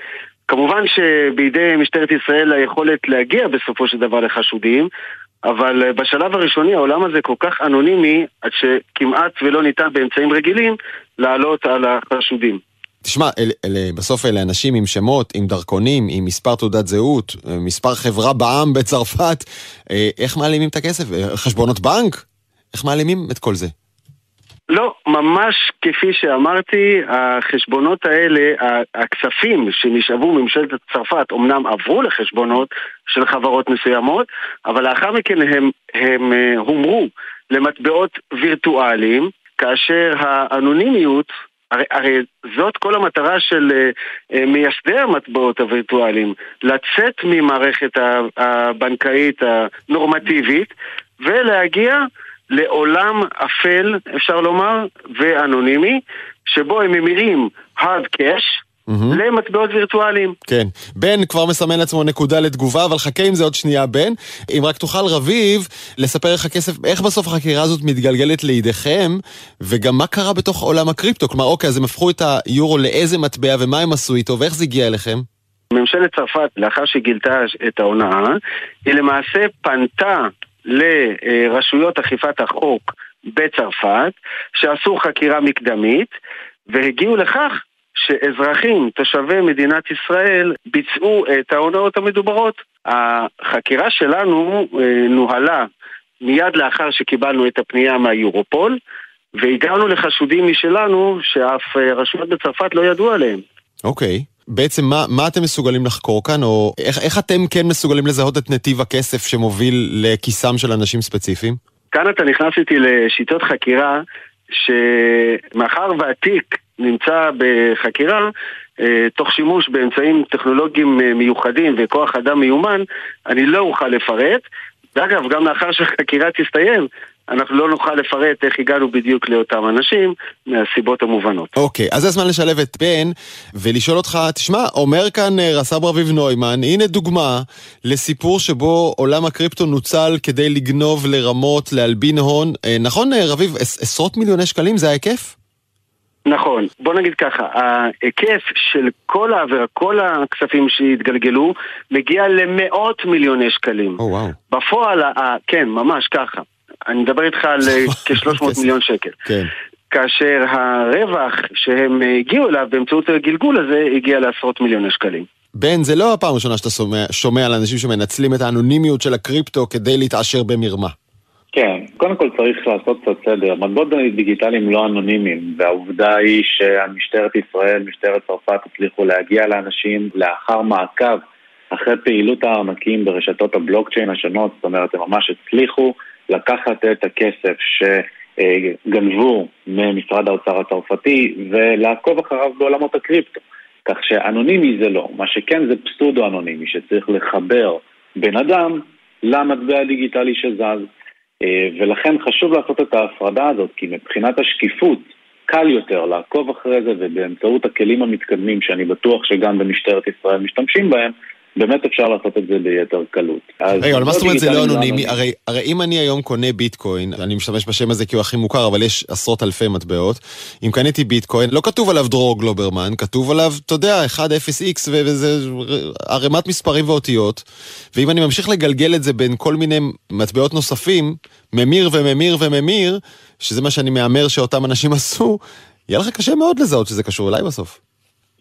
כמובן שבידי משטרת ישראל היכולת להגיע בסופו של דבר לחשודים, אבל בשלב הראשוני העולם הזה כל כך אנונימי, עד שכמעט ולא ניתן באמצעים רגילים לעלות על החשודים. תשמע, אל, אל, בסוף אלה אנשים עם שמות, עם דרכונים, עם מספר תעודת זהות, מספר חברה בעם בצרפת. אה, איך מעלימים את הכסף? חשבונות בנק? איך מעלימים את כל זה? לא, ממש כפי שאמרתי, החשבונות האלה, הכספים שנשאבו מממשלת צרפת אמנם עברו לחשבונות של חברות מסוימות, אבל לאחר מכן הם, הם אה, הומרו למטבעות וירטואליים, כאשר האנונימיות, הרי, הרי זאת כל המטרה של uh, מייסדי המטבעות הווירטואליים, לצאת ממערכת הבנקאית הנורמטיבית ולהגיע לעולם אפל, אפשר לומר, ואנונימי, שבו הם ממירים hard cash, Mm-hmm. למטבעות וירטואליים. כן. בן כבר מסמן לעצמו נקודה לתגובה, אבל חכה עם זה עוד שנייה, בן. אם רק תוכל, רביב, לספר איך הכסף, איך בסוף החקירה הזאת מתגלגלת לידיכם, וגם מה קרה בתוך עולם הקריפטו. כלומר, אוקיי, אז הם הפכו את היורו לאיזה מטבע, ומה הם עשו איתו, ואיך זה הגיע אליכם? ממשלת צרפת, לאחר שגילתה את ההונאה, היא למעשה פנתה לרשויות אכיפת החוק בצרפת, שעשו חקירה מקדמית, והגיעו לכך שאזרחים, תושבי מדינת ישראל, ביצעו את ההונאות המדוברות. החקירה שלנו אה, נוהלה מיד לאחר שקיבלנו את הפנייה מהיורופול, והגענו לחשודים משלנו שאף אה, רשויות בצרפת לא ידעו עליהם. אוקיי. Okay. בעצם מה, מה אתם מסוגלים לחקור כאן, או איך, איך אתם כן מסוגלים לזהות את נתיב הכסף שמוביל לכיסם של אנשים ספציפיים? כאן אתה נכנס איתי לשיטות חקירה, שמאחר והתיק נמצא בחקירה, אה, תוך שימוש באמצעים טכנולוגיים אה, מיוחדים וכוח אדם מיומן, אני לא אוכל לפרט. ואגב, גם לאחר שהחקירה תסתיים, אנחנו לא נוכל לפרט איך הגענו בדיוק לאותם אנשים, מהסיבות המובנות. אוקיי, אז זה הזמן לשלב את בן ולשאול אותך, תשמע, אומר כאן אה, רס"ב רביב נוימן, הנה דוגמה לסיפור שבו עולם הקריפטו נוצל כדי לגנוב לרמות, להלבין הון. אה, נכון, אה, רביב, עשרות מיליוני שקלים זה ההיקף? נכון, בוא נגיד ככה, ההיקף של כל העבירה, כל הכספים שהתגלגלו, מגיע למאות מיליוני שקלים. או oh, וואו. Wow. בפועל, כן, ממש ככה. אני מדבר איתך על אה, כ-300 מיליון שקל. כן. כאשר הרווח שהם הגיעו אליו באמצעות הגלגול הזה הגיע לעשרות מיליוני שקלים. בן, זה לא הפעם הראשונה שאתה שומע, שומע על אנשים שמנצלים את האנונימיות של הקריפטו כדי להתעשר במרמה. כן, קודם כל צריך לעשות קצת סדר. מטבעות דיגיטליים לא אנונימיים, והעובדה היא שהמשטרת ישראל, משטרת צרפת הצליחו להגיע לאנשים לאחר מעקב אחרי פעילות הארנקים ברשתות הבלוקצ'יין השונות, זאת אומרת, הם ממש הצליחו לקחת את הכסף שגנבו ממשרד האוצר הצרפתי ולעקוב אחריו בעולמות הקריפטו. כך שאנונימי זה לא, מה שכן זה פסודו אנונימי, שצריך לחבר בן אדם למטבע הדיגיטלי שזז. אה, ולכן חשוב לעשות את ההפרדה הזאת, כי מבחינת השקיפות קל יותר לעקוב אחרי זה ובאמצעות הכלים המתקדמים שאני בטוח שגם במשטרת ישראל משתמשים בהם, באמת אפשר לעשות את זה ביתר קלות. רגע, אבל מה זאת אומרת זה לא אנונימי? הרי, הרי אם אני היום קונה ביטקוין, אני משתמש בשם הזה כי הוא הכי מוכר, אבל יש עשרות אלפי מטבעות, אם קניתי ביטקוין, לא כתוב עליו דרור גלוברמן, כתוב עליו, אתה יודע, 1-0x וזה ערימת מספרים ואותיות, ואם אני ממשיך לגלגל את זה בין כל מיני מטבעות נוספים, ממיר וממיר וממיר, שזה מה שאני מהמר שאותם אנשים עשו, יהיה לך קשה מאוד לזהות שזה קשור אליי בסוף.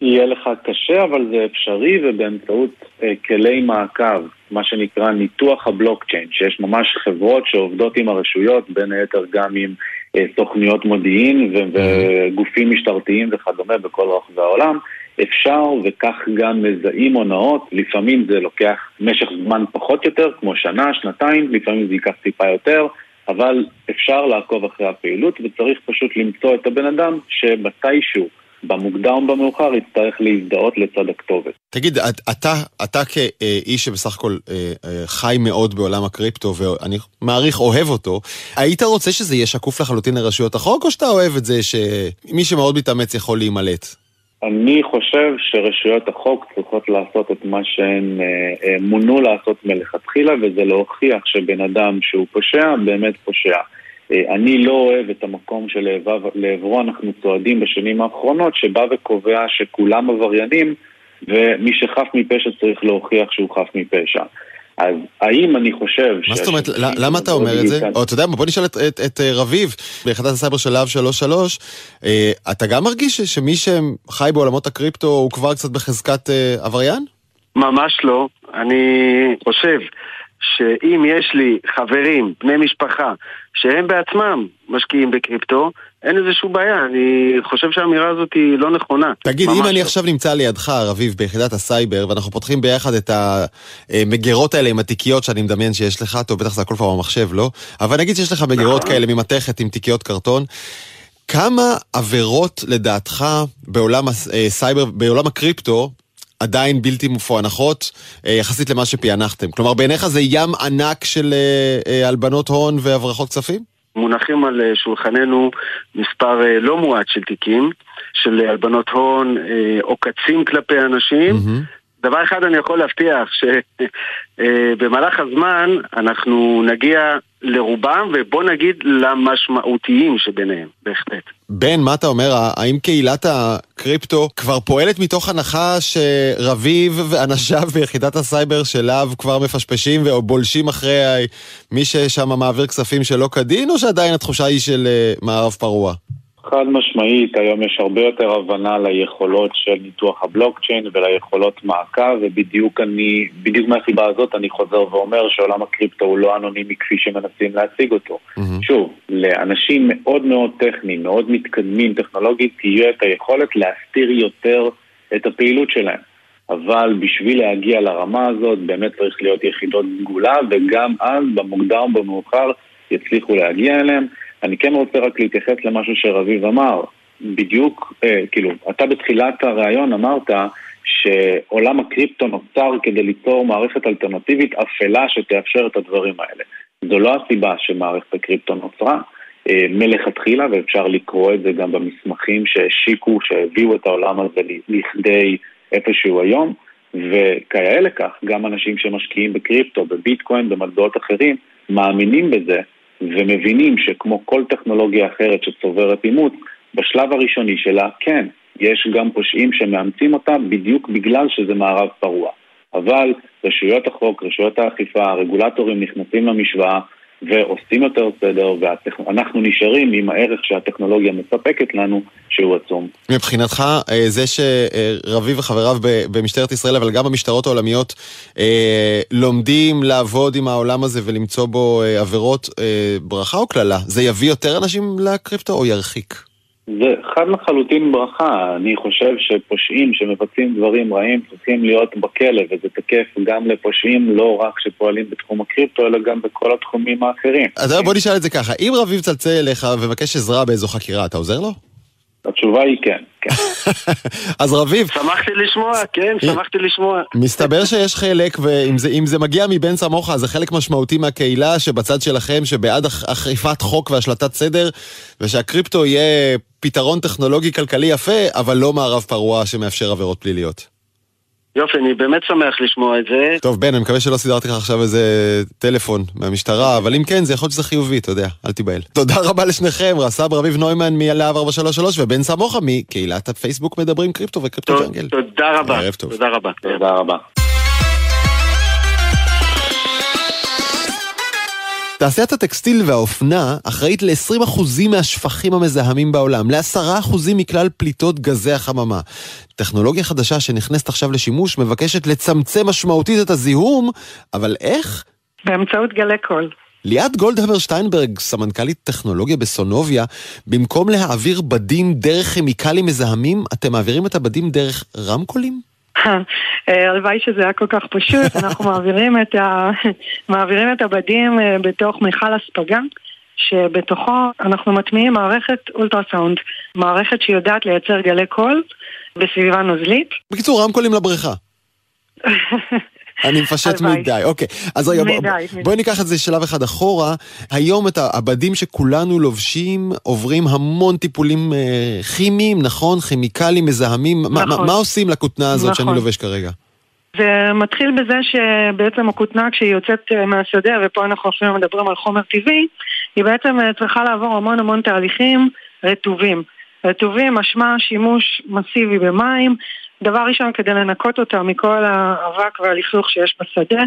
יהיה לך קשה, אבל זה אפשרי ובאמצעות אה, כלי מעקב, מה שנקרא ניתוח הבלוקצ'יין, שיש ממש חברות שעובדות עם הרשויות, בין היתר גם עם אה, סוכניות מודיעין ו- וגופים משטרתיים וכדומה בכל רחבי העולם. אפשר וכך גם מזהים הונאות, לפעמים זה לוקח משך זמן פחות יותר, כמו שנה, שנתיים, לפעמים זה ייקח טיפה יותר, אבל אפשר לעקוב אחרי הפעילות וצריך פשוט למצוא את הבן אדם שמתישהו במוקדם או במאוחר יצטרך להזדהות לצד הכתובת. תגיד, אתה, אתה כאיש שבסך הכל אה, אה, חי מאוד בעולם הקריפטו, ואני מעריך אוהב אותו, היית רוצה שזה יהיה שקוף לחלוטין לרשויות החוק, או שאתה אוהב את זה שמי שמאוד מתאמץ יכול להימלט? אני חושב שרשויות החוק צריכות לעשות את מה שהן אה, מונו לעשות מלכתחילה, וזה להוכיח שבן אדם שהוא פושע, באמת פושע. אה, אני לא אוהב את המקום שלעברו אנחנו צועדים בשנים האחרונות, שבא וקובע שכולם עבריינים ומי שחף מפשע צריך להוכיח שהוא חף מפשע. אז האם אני חושב... מה זאת אומרת, למה אתה אומר את זה? או אתה יודע מה, בוא נשאל את, את, את אה, רביב, ביחידת הסייבר של להב 33, אה, אתה גם מרגיש שמי שחי בעולמות הקריפטו הוא כבר קצת בחזקת עבריין? ממש לא. אני חושב שאם יש לי חברים, בני משפחה, שהם בעצמם משקיעים בקריפטו, אין איזה שום בעיה, אני חושב שהאמירה הזאת היא לא נכונה. תגיד, אם אני לא. עכשיו נמצא לידך, רביב, ביחידת הסייבר, ואנחנו פותחים ביחד את המגירות האלה עם התיקיות שאני מדמיין שיש לך, טוב, בטח זה הכל כבר במחשב, לא? אבל נגיד שיש לך מגירות. כאלה ממתכת עם תיקיות קרטון, כמה עבירות לדעתך בעולם הסייבר, אה, בעולם הקריפטו, עדיין בלתי מפוענחות אה, יחסית למה שפענחתם. כלומר, בעיניך זה ים ענק של אה, אה, הלבנות הון והברחות כספים? מונחים על שולחננו מספר לא מועט של תיקים, של הלבנות הון, עוקצים כלפי אנשים. Mm-hmm. דבר אחד אני יכול להבטיח, שבמהלך הזמן אנחנו נגיע לרובם, ובוא נגיד למשמעותיים שביניהם, בהחלט. בן, מה אתה אומר? האם קהילת הקריפטו כבר פועלת מתוך הנחה שרביב ואנשיו ביחידת הסייבר של להב כבר מפשפשים ובולשים אחרי מי ששם מעביר כספים שלא כדין, או שעדיין התחושה היא של אה, מערב פרוע? חד משמעית, היום יש הרבה יותר הבנה ליכולות של ניתוח הבלוקצ'יין וליכולות מעקב, ובדיוק אני, בדיוק מהסיבה הזאת אני חוזר ואומר שעולם הקריפטו הוא לא אנונימי כפי שמנסים להציג אותו. Mm-hmm. שוב, לאנשים מאוד מאוד טכניים, מאוד מתקדמים טכנולוגית, תהיה את היכולת להסתיר יותר את הפעילות שלהם. אבל בשביל להגיע לרמה הזאת באמת צריך להיות יחידות סגולה, וגם אז, במוקדם ובמאוחר, יצליחו להגיע אליהם. אני כן רוצה רק להתייחס למשהו שרביב אמר. בדיוק, אה, כאילו, אתה בתחילת הראיון אמרת שעולם הקריפטו נוצר כדי ליצור מערכת אלטרנטיבית אפלה שתאפשר את הדברים האלה. זו לא הסיבה שמערכת הקריפטו נוצרה. אה, מלכתחילה, ואפשר לקרוא את זה גם במסמכים שהשיקו, שהביאו את העולם הזה לכדי איפשהו היום, וכיאה לכך, גם אנשים שמשקיעים בקריפטו, בביטקוין, במטבעות אחרים, מאמינים בזה ומבינים שכמו כל טכנולוגיה אחרת שצוברת אימוץ, בשלב הראשוני שלה, כן, יש גם פושעים שמאמצים אותה בדיוק בגלל שזה מערב פרוע. אבל רשויות החוק, רשויות האכיפה, הרגולטורים נכנסים למשוואה ועושים יותר סדר, ואנחנו נשארים עם הערך שהטכנולוגיה מספקת לנו, שהוא עצום. מבחינתך, אה, זה שרביב וחבריו במשטרת ישראל, אבל גם במשטרות העולמיות, אה, לומדים לעבוד עם העולם הזה ולמצוא בו אה, עבירות, ברכה או קללה? זה יביא יותר אנשים לקריפטו או ירחיק? זה חד לחלוטין ברכה. אני חושב שפושעים שמבצעים דברים רעים צריכים להיות בכלא, וזה תקף גם לפושעים לא רק שפועלים בתחום הקריפטו, אלא גם בכל התחומים האחרים. אז בוא נשאל את זה ככה, אם רביב צלצל אליך ומבקש עזרה באיזו חקירה, אתה עוזר לו? התשובה היא כן, כן. אז רביב... שמחתי לשמוע, כן, שמחתי לשמוע. מסתבר שיש חלק, ואם זה, זה מגיע מבן סמוכה, זה חלק משמעותי מהקהילה שבצד שלכם, שבעד אכיפת חוק והשלטת סדר, ושהקריפטו יהיה פתרון טכנולוגי כלכלי יפה, אבל לא מערב פרוע שמאפשר עבירות פליליות. יופי, אני באמת שמח לשמוע את זה. טוב, בן, אני מקווה שלא סידרתי לך עכשיו איזה טלפון מהמשטרה, אבל אם כן, זה יכול להיות שזה חיובי, אתה יודע, אל תיבהל. תודה רבה לשניכם, רס"ב רביב נוימן מלהב 433 ובן סמוכה מקהילת הפייסבוק מדברים קריפטו וקריפטו ג'אנגל. תודה רבה. ערב טוב. תודה רבה. תודה רבה. תעשיית הטקסטיל והאופנה אחראית ל-20% מהשפכים המזהמים בעולם, ל-10% מכלל פליטות גזי החממה. טכנולוגיה חדשה שנכנסת עכשיו לשימוש מבקשת לצמצם משמעותית את הזיהום, אבל איך? באמצעות גלי קול. ליאת גולדהמר שטיינברג, סמנכ"לית טכנולוגיה בסונוביה, במקום להעביר בדים דרך כימיקלים מזהמים, אתם מעבירים את הבדים דרך רמקולים? הלוואי שזה היה כל כך פשוט, אנחנו מעבירים את, ה... מעבירים את הבדים אה, בתוך מיכל הספגה. שבתוכו אנחנו מטמיעים מערכת אולטרסאונד, מערכת שיודעת לייצר גלי קול בסביבה נוזלית. בקיצור, רמקולים לבריכה. אני מפשט מדי, אוקיי. אז רגע, בואי ניקח את זה שלב אחד אחורה. היום את הבדים שכולנו לובשים עוברים המון טיפולים אה, כימיים, נכון? כימיקלים, מזהמים. נכון. מה עושים לכותנה הזאת שאני נכון. לובש כרגע? זה מתחיל בזה שבעצם הכותנה כשהיא יוצאת אה, מהשדה, ופה אנחנו אפילו מדברים על חומר טבעי, היא בעצם אה, צריכה לעבור המון המון תהליכים רטובים. רטובים משמע שימוש מסיבי במים, דבר ראשון, כדי לנקות אותה מכל האבק והלכלוך שיש בשדה.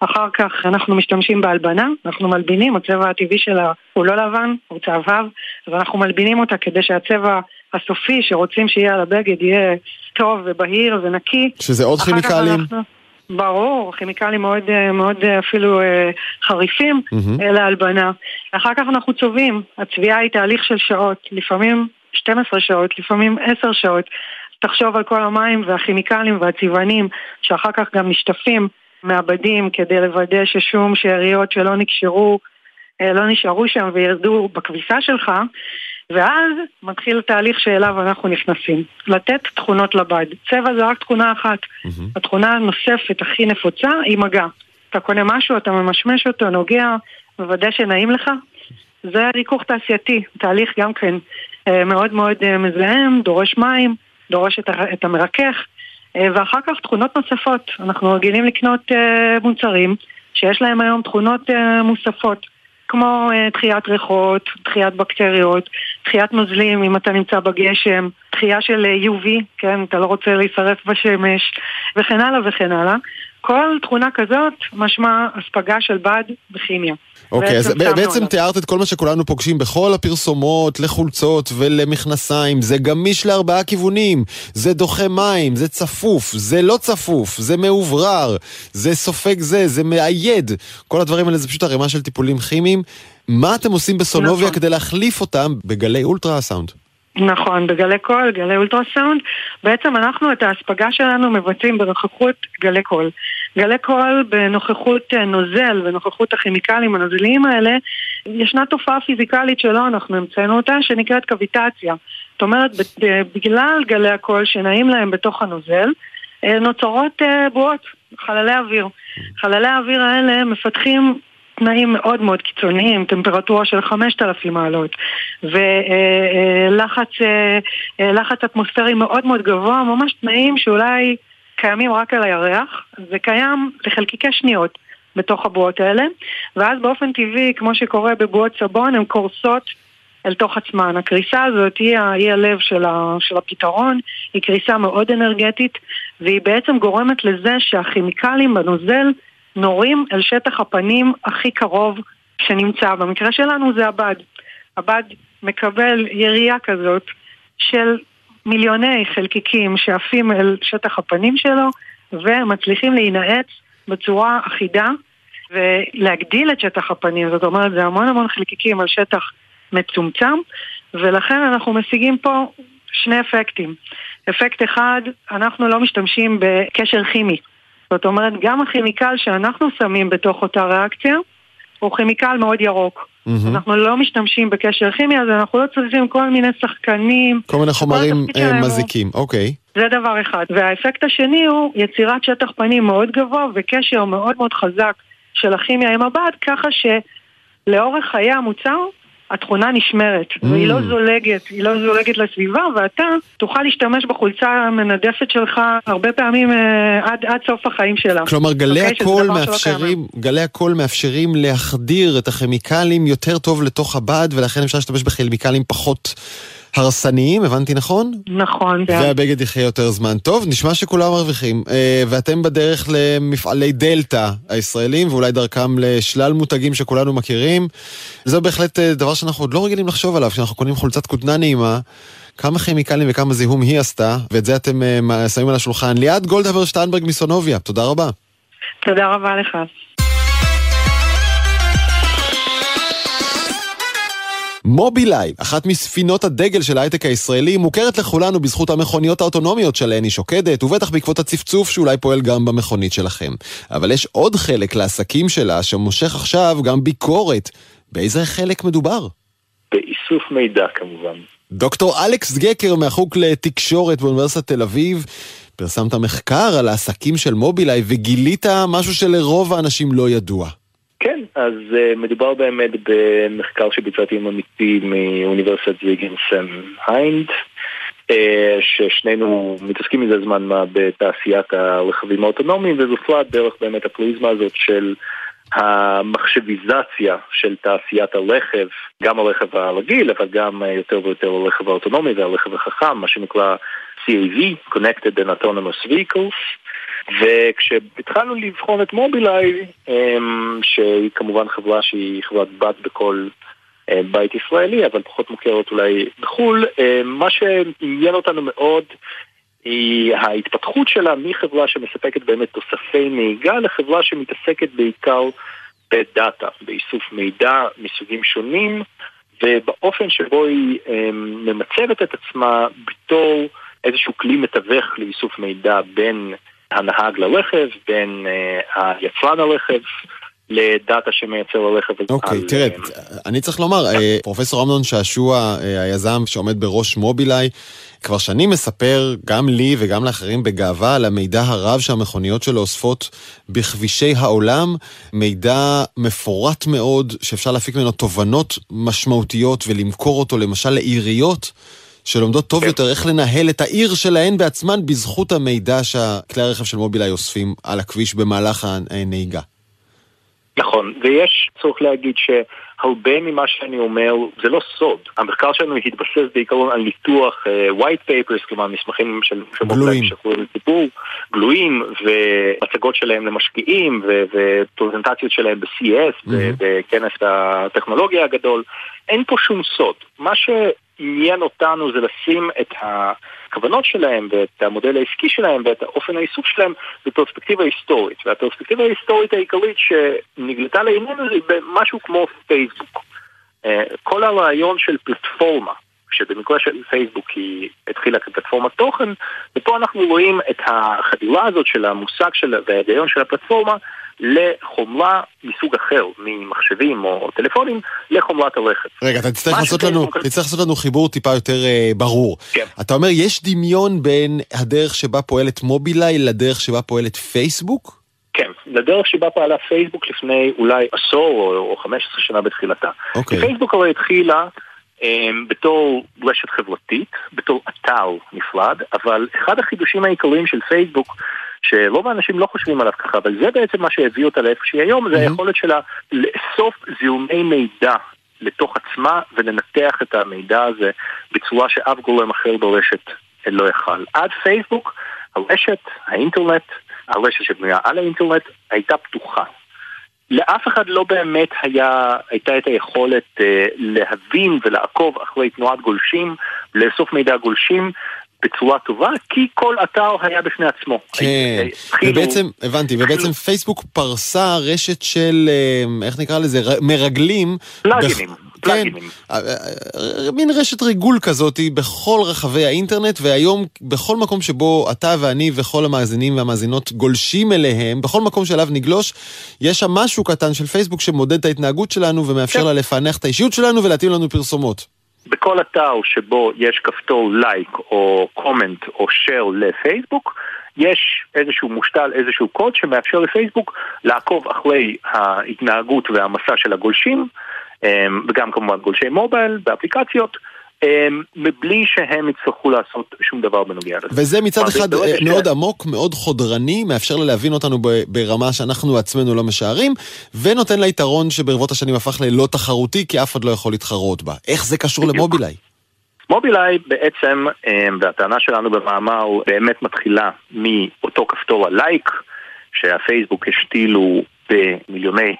אחר כך אנחנו משתמשים בהלבנה, אנחנו מלבינים, הצבע הטבעי שלה הוא לא לבן, הוא צהבהב, אז אנחנו מלבינים אותה כדי שהצבע הסופי שרוצים שיהיה על הבגד יהיה טוב ובהיר ונקי. שזה עוד כימיקלים? אנחנו... ברור, כימיקלים מאוד, מאוד אפילו אה, חריפים mm-hmm. להלבנה. אחר כך אנחנו צובעים, הצביעה היא תהליך של שעות, לפעמים 12 שעות, לפעמים 10 שעות. תחשוב על כל המים והכימיקלים והצבענים שאחר כך גם נשטפים מהבדים כדי לוודא ששום שאריות שלא נקשרו, אה, לא נשארו שם וירדו בכביסה שלך ואז מתחיל תהליך שאליו אנחנו נכנסים. לתת תכונות לבד. צבע זה רק תכונה אחת. Mm-hmm. התכונה הנוספת הכי נפוצה היא מגע. אתה קונה משהו, אתה ממשמש אותו, נוגע, מוודא שנעים לך. זה ריכוך תעשייתי, תהליך גם כן אה, מאוד מאוד אה, מזהם, דורש מים. דורש את, המרכך, אה, ואחר כך תכונות נוספות. אנחנו רגילים לקנות אה, מוצרים שיש להם היום תכונות אה, מוספות, כמו דחיית ריחות, דחיית בקטריות, דחיית נוזלים אם אתה נמצא בגשם, דחייה של UV, כן, אתה לא רוצה להישרף בשמש, וכן הלאה וכן הלאה. כל תכונה כזאת משמע הספגה של בד בכימיה. אוקיי, אז בעצם תיארת את כל מה שכולנו פוגשים בכל הפרסומות לחולצות ולמכנסיים. זה גמיש לארבעה כיוונים. זה דוחה מים, זה צפוף, זה לא צפוף, זה מאוורר, זה סופג זה, זה מאייד. כל הדברים האלה זה פשוט ערימה של טיפולים כימיים. מה אתם עושים בסונוביה נכון. כדי להחליף אותם בגלי אולטרה-סאונד? נכון, בגלי קול, גלי אולטרסאונד. בעצם אנחנו את ההספגה שלנו מבצעים בנוכחות גלי קול. גלי קול בנוכחות אה, נוזל, בנוכחות הכימיקלים הנוזליים האלה, ישנה תופעה פיזיקלית שלא אנחנו המצאנו אותה, שנקראת קוויטציה. זאת אומרת, בגלל גלי הקול שנעים להם בתוך הנוזל, נוצרות בועות, חללי אוויר. חללי האוויר האלה מפתחים תנאים מאוד מאוד קיצוניים, טמפרטורה של 5,000 מעלות ולחץ לחץ אטמוספרי מאוד מאוד גבוה, ממש תנאים שאולי קיימים רק על הירח, זה קיים לחלקיקי שניות בתוך הבועות האלה, ואז באופן טבעי, כמו שקורה בבועות סבון, הן קורסות אל תוך עצמן. הקריסה הזאת היא, היא הלב של, ה, של הפתרון, היא קריסה מאוד אנרגטית, והיא בעצם גורמת לזה שהכימיקלים בנוזל נורים אל שטח הפנים הכי קרוב שנמצא. במקרה שלנו זה הבד. הבד מקבל ירייה כזאת של מיליוני חלקיקים שעפים אל שטח הפנים שלו ומצליחים להינעץ בצורה אחידה ולהגדיל את שטח הפנים, זאת אומרת זה המון המון חלקיקים על שטח מצומצם ולכן אנחנו משיגים פה שני אפקטים. אפקט אחד, אנחנו לא משתמשים בקשר כימי. זאת אומרת, גם הכימיקל שאנחנו שמים בתוך אותה ריאקציה הוא כימיקל מאוד ירוק. Mm-hmm. אנחנו לא משתמשים בקשר כימי, אז אנחנו לא צריכים כל מיני שחקנים. כל מיני חומרים אה, מזיקים, הוא... אוקיי. זה דבר אחד. והאפקט השני הוא יצירת שטח פנים מאוד גבוה וקשר מאוד מאוד חזק של הכימיה עם הבד, ככה שלאורך חיי המוצר התכונה נשמרת, mm. והיא לא זולגת, היא לא זולגת לסביבה, ואתה תוכל להשתמש בחולצה המנדפת שלך הרבה פעמים אה, עד, עד סוף החיים שלה. כלומר, גלי okay, אוקיי? הקול מאפשרים, גלי הקול מאפשרים להחדיר את הכימיקלים יותר טוב לתוך הבד, ולכן אפשר להשתמש בכימיקלים פחות... הרסניים, הבנתי נכון? נכון. והבגד יחיה יותר זמן. טוב, נשמע שכולם מרוויחים. אה, ואתם בדרך למפעלי דלתא הישראלים, ואולי דרכם לשלל מותגים שכולנו מכירים. זה בהחלט אה, דבר שאנחנו עוד לא רגילים לחשוב עליו, כשאנחנו קונים חולצת כותנה נעימה. כמה כימיקלים וכמה זיהום היא עשתה, ואת זה אתם אה, שמים על השולחן. ליעד גולדהבר שטיינברג מסונוביה, תודה רבה. תודה רבה לך. מובילאיי, אחת מספינות הדגל של ההייטק הישראלי, מוכרת לכולנו בזכות המכוניות האוטונומיות שעליהן היא שוקדת, ובטח בעקבות הצפצוף שאולי פועל גם במכונית שלכם. אבל יש עוד חלק לעסקים שלה שמושך עכשיו גם ביקורת. באיזה חלק מדובר? באיסוף מידע כמובן. דוקטור אלכס גקר מהחוג לתקשורת באוניברסיטת תל אביב, פרסמת מחקר על העסקים של מובילאיי וגילית משהו שלרוב האנשים לא ידוע. אז uh, מדובר באמת במחקר שביצעתי עם עמיתי מאוניברסיטת זיגנסן היינד, uh, ששנינו מתעסקים מזה זמן מה בתעשיית הרכבים האוטונומיים, וזופלה דרך באמת הפריזמה הזאת של המחשביזציה של תעשיית הרכב, גם הרכב הרגיל, אבל גם יותר ויותר הרכב האוטונומי והרכב החכם, מה שנקרא CAV, Connected and Autonomous Vehicles. וכשהתחלנו לבחון את מובילאיי, אמ, שהיא כמובן חברה שהיא חברת בת בכל אה, בית ישראלי, אבל פחות מוכרת אולי בחו"ל, אמ, מה שעניין אותנו מאוד היא ההתפתחות שלה מחברה שמספקת באמת תוספי נהיגה לחברה שמתעסקת בעיקר בדאטה, באיסוף מידע מסוגים שונים ובאופן שבו היא אמ, ממצבת את עצמה בתור איזשהו כלי מתווך לאיסוף מידע בין הנהג לרכב, בין uh, היצרן הרכב. לדאטה שמייצר הרכב. אוקיי, okay, תראה, uh, אני צריך לומר, uh, פרופסור אמנון שעשוע, היזם שעומד בראש מובילאיי, כבר שנים מספר, גם לי וגם לאחרים בגאווה, על המידע הרב שהמכוניות שלו אוספות בכבישי העולם, מידע מפורט מאוד, שאפשר להפיק ממנו תובנות משמעותיות ולמכור אותו למשל לעיריות. שלומדות טוב כן. יותר איך לנהל את העיר שלהן בעצמן בזכות המידע שהכלי הרכב של מובילאיי אוספים על הכביש במהלך הנהיגה. נכון, ויש צורך להגיד שהרבה ממה שאני אומר זה לא סוד. המחקר שלנו התבסס בעיקרון על ניתוח uh, white papers, כלומר מסמכים של גלויים, לציבור, גלויים, ומצגות שלהם למשקיעים, ופרזנטציות שלהם ב-CS, mm-hmm. בכנס הטכנולוגיה הגדול. אין פה שום סוד. מה ש... עניין אותנו זה לשים את הכוונות שלהם ואת המודל העסקי שלהם ואת האופן האיסוף שלהם בפרספקטיבה היסטורית. והפרספקטיבה ההיסטורית העיקרית שנגלתה לענייננו זה במשהו כמו פייסבוק. אה, כל הרעיון של פלטפורמה שבמקרה של פייסבוק היא התחילה כפלטפורמת תוכן, ופה אנחנו רואים את החדירה הזאת של המושג של, וההיגיון של הפלטפורמה לחומרה מסוג אחר, ממחשבים או טלפונים, לחומרת הרכב. רגע, אתה תצטרך לעשות, לנו, תצטרך לעשות לנו חיבור טיפה יותר uh, ברור. כן. אתה אומר, יש דמיון בין הדרך שבה פועלת מובילאיי לדרך שבה פועלת פייסבוק? כן, לדרך שבה פעלה פייסבוק לפני אולי עשור או, או 15 שנה בתחילתה. אוקיי. פייסבוק הרי התחילה בתור רשת חברתית, בתור אתר נפרד, אבל אחד החידושים העיקריים של פייסבוק שרוב האנשים לא חושבים עליו ככה, אבל זה בעצם מה שהביא אותה לאיפה שהיא היום, זה היכולת שלה לאסוף זיהומי מידע לתוך עצמה ולנתח את המידע הזה בצורה שאף גורם אחר ברשת לא יכל. עד פייסבוק, הרשת, האינטרנט, הרשת שבנויה על האינטרנט, הייתה פתוחה. לאף אחד לא באמת היה, הייתה את היכולת אה, להבין ולעקוב אחרי תנועת גולשים, לאסוף מידע גולשים, בצורה טובה, כי כל אתר היה בפני עצמו. כן, התחילו- ובעצם, הבנתי, ובעצם פייסבוק פרסה רשת של, אה, איך נקרא לזה, מרגלים. פלאגינים, פלאגינים. כן, אה, אה, מין רשת ריגול כזאת בכל רחבי האינטרנט, והיום בכל מקום שבו אתה ואני וכל המאזינים והמאזינות גולשים אליהם, בכל מקום שאליו נגלוש, יש שם משהו קטן של פייסבוק שמודד את ההתנהגות שלנו ומאפשר כן. לה לפענח את האישיות שלנו ולהתאים לנו פרסומות. בכל אתר שבו יש כפתור לייק או קומנט או שייר לפייסבוק, יש איזשהו מושתל, איזשהו קוד שמאפשר לפייסבוק לעקוב אחרי ההתנהגות והמסע של הגולשים, וגם כמובן גולשי מובייל באפליקציות, אמ, מבלי שהם יצטרכו לעשות שום דבר בנוגע לזה. וזה מצד אחד אה, ש- מאוד עמוק, מאוד חודרני, מאפשר לה להבין אותנו ברמה שאנחנו עצמנו לא משערים, ונותן לה יתרון שברבות השנים הפך ללא תחרותי, כי אף אחד לא יכול להתחרות בה. איך זה קשור. למובילאיי? מובילאיי בעצם, אמ, והטענה שלנו במאמר באמת מתחילה מאותו כפתור הלייק, שהפייסבוק השתילו במיליוני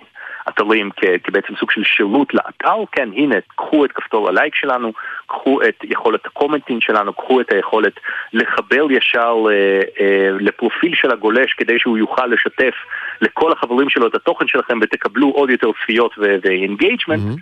אתרים כבעצם סוג של שירות לאתר, כן, הנה, קחו את כפתור הלייק שלנו, קחו את יכולת הקומנטים שלנו, קחו את היכולת לחבר ישר אה, אה, לפרופיל של הגולש כדי שהוא יוכל לשתף לכל החברים שלו את התוכן שלכם ותקבלו עוד יותר צפיות ו-engagement. מהמם.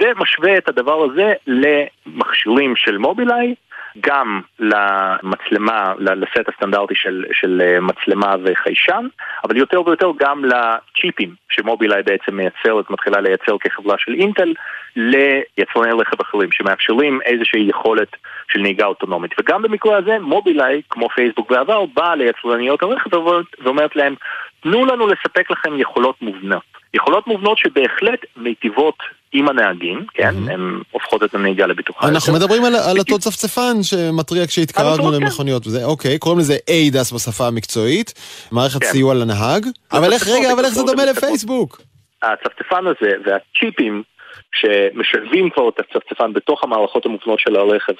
ומשווה את הדבר הזה למכשירים של מובילאיי, גם למצלמה, לסט הסטנדרטי של, של אה, מצלמה וחיישן, אבל יותר ויותר גם לצ'יפים שמובילאיי בעצם מייצרת, מתחילה לייצר כחברה של אינטל, ליצרני רכב אחרים, שמאפשרים איזושהי יכולת של נהיגה אוטונומית. וגם במקרה הזה, מובילאיי, כמו פייסבוק בעבר, באה ליצרניות הרכב ואומרת להם, תנו לנו לספק לכם יכולות מובנות. יכולות מובנות שבהחלט מיטיבות עם הנהגים, כן? מהמם. הן הופכות את הנהיגה לבטוחה. אנחנו יותר. מדברים על, על אותו צפצפן שמתריע כשהתקרבנו. למכוניות וזה, אוקיי, קוראים לזה ADAS בשפה המקצועית, מערכת כן. סיוע לנהג, אבל איך, רגע, אבל איך זה דומה לפייסבוק? הצפצפן הזה והצ'יפים שמשלבים כבר את הצפצפן בתוך המערכות המובנות של הרכב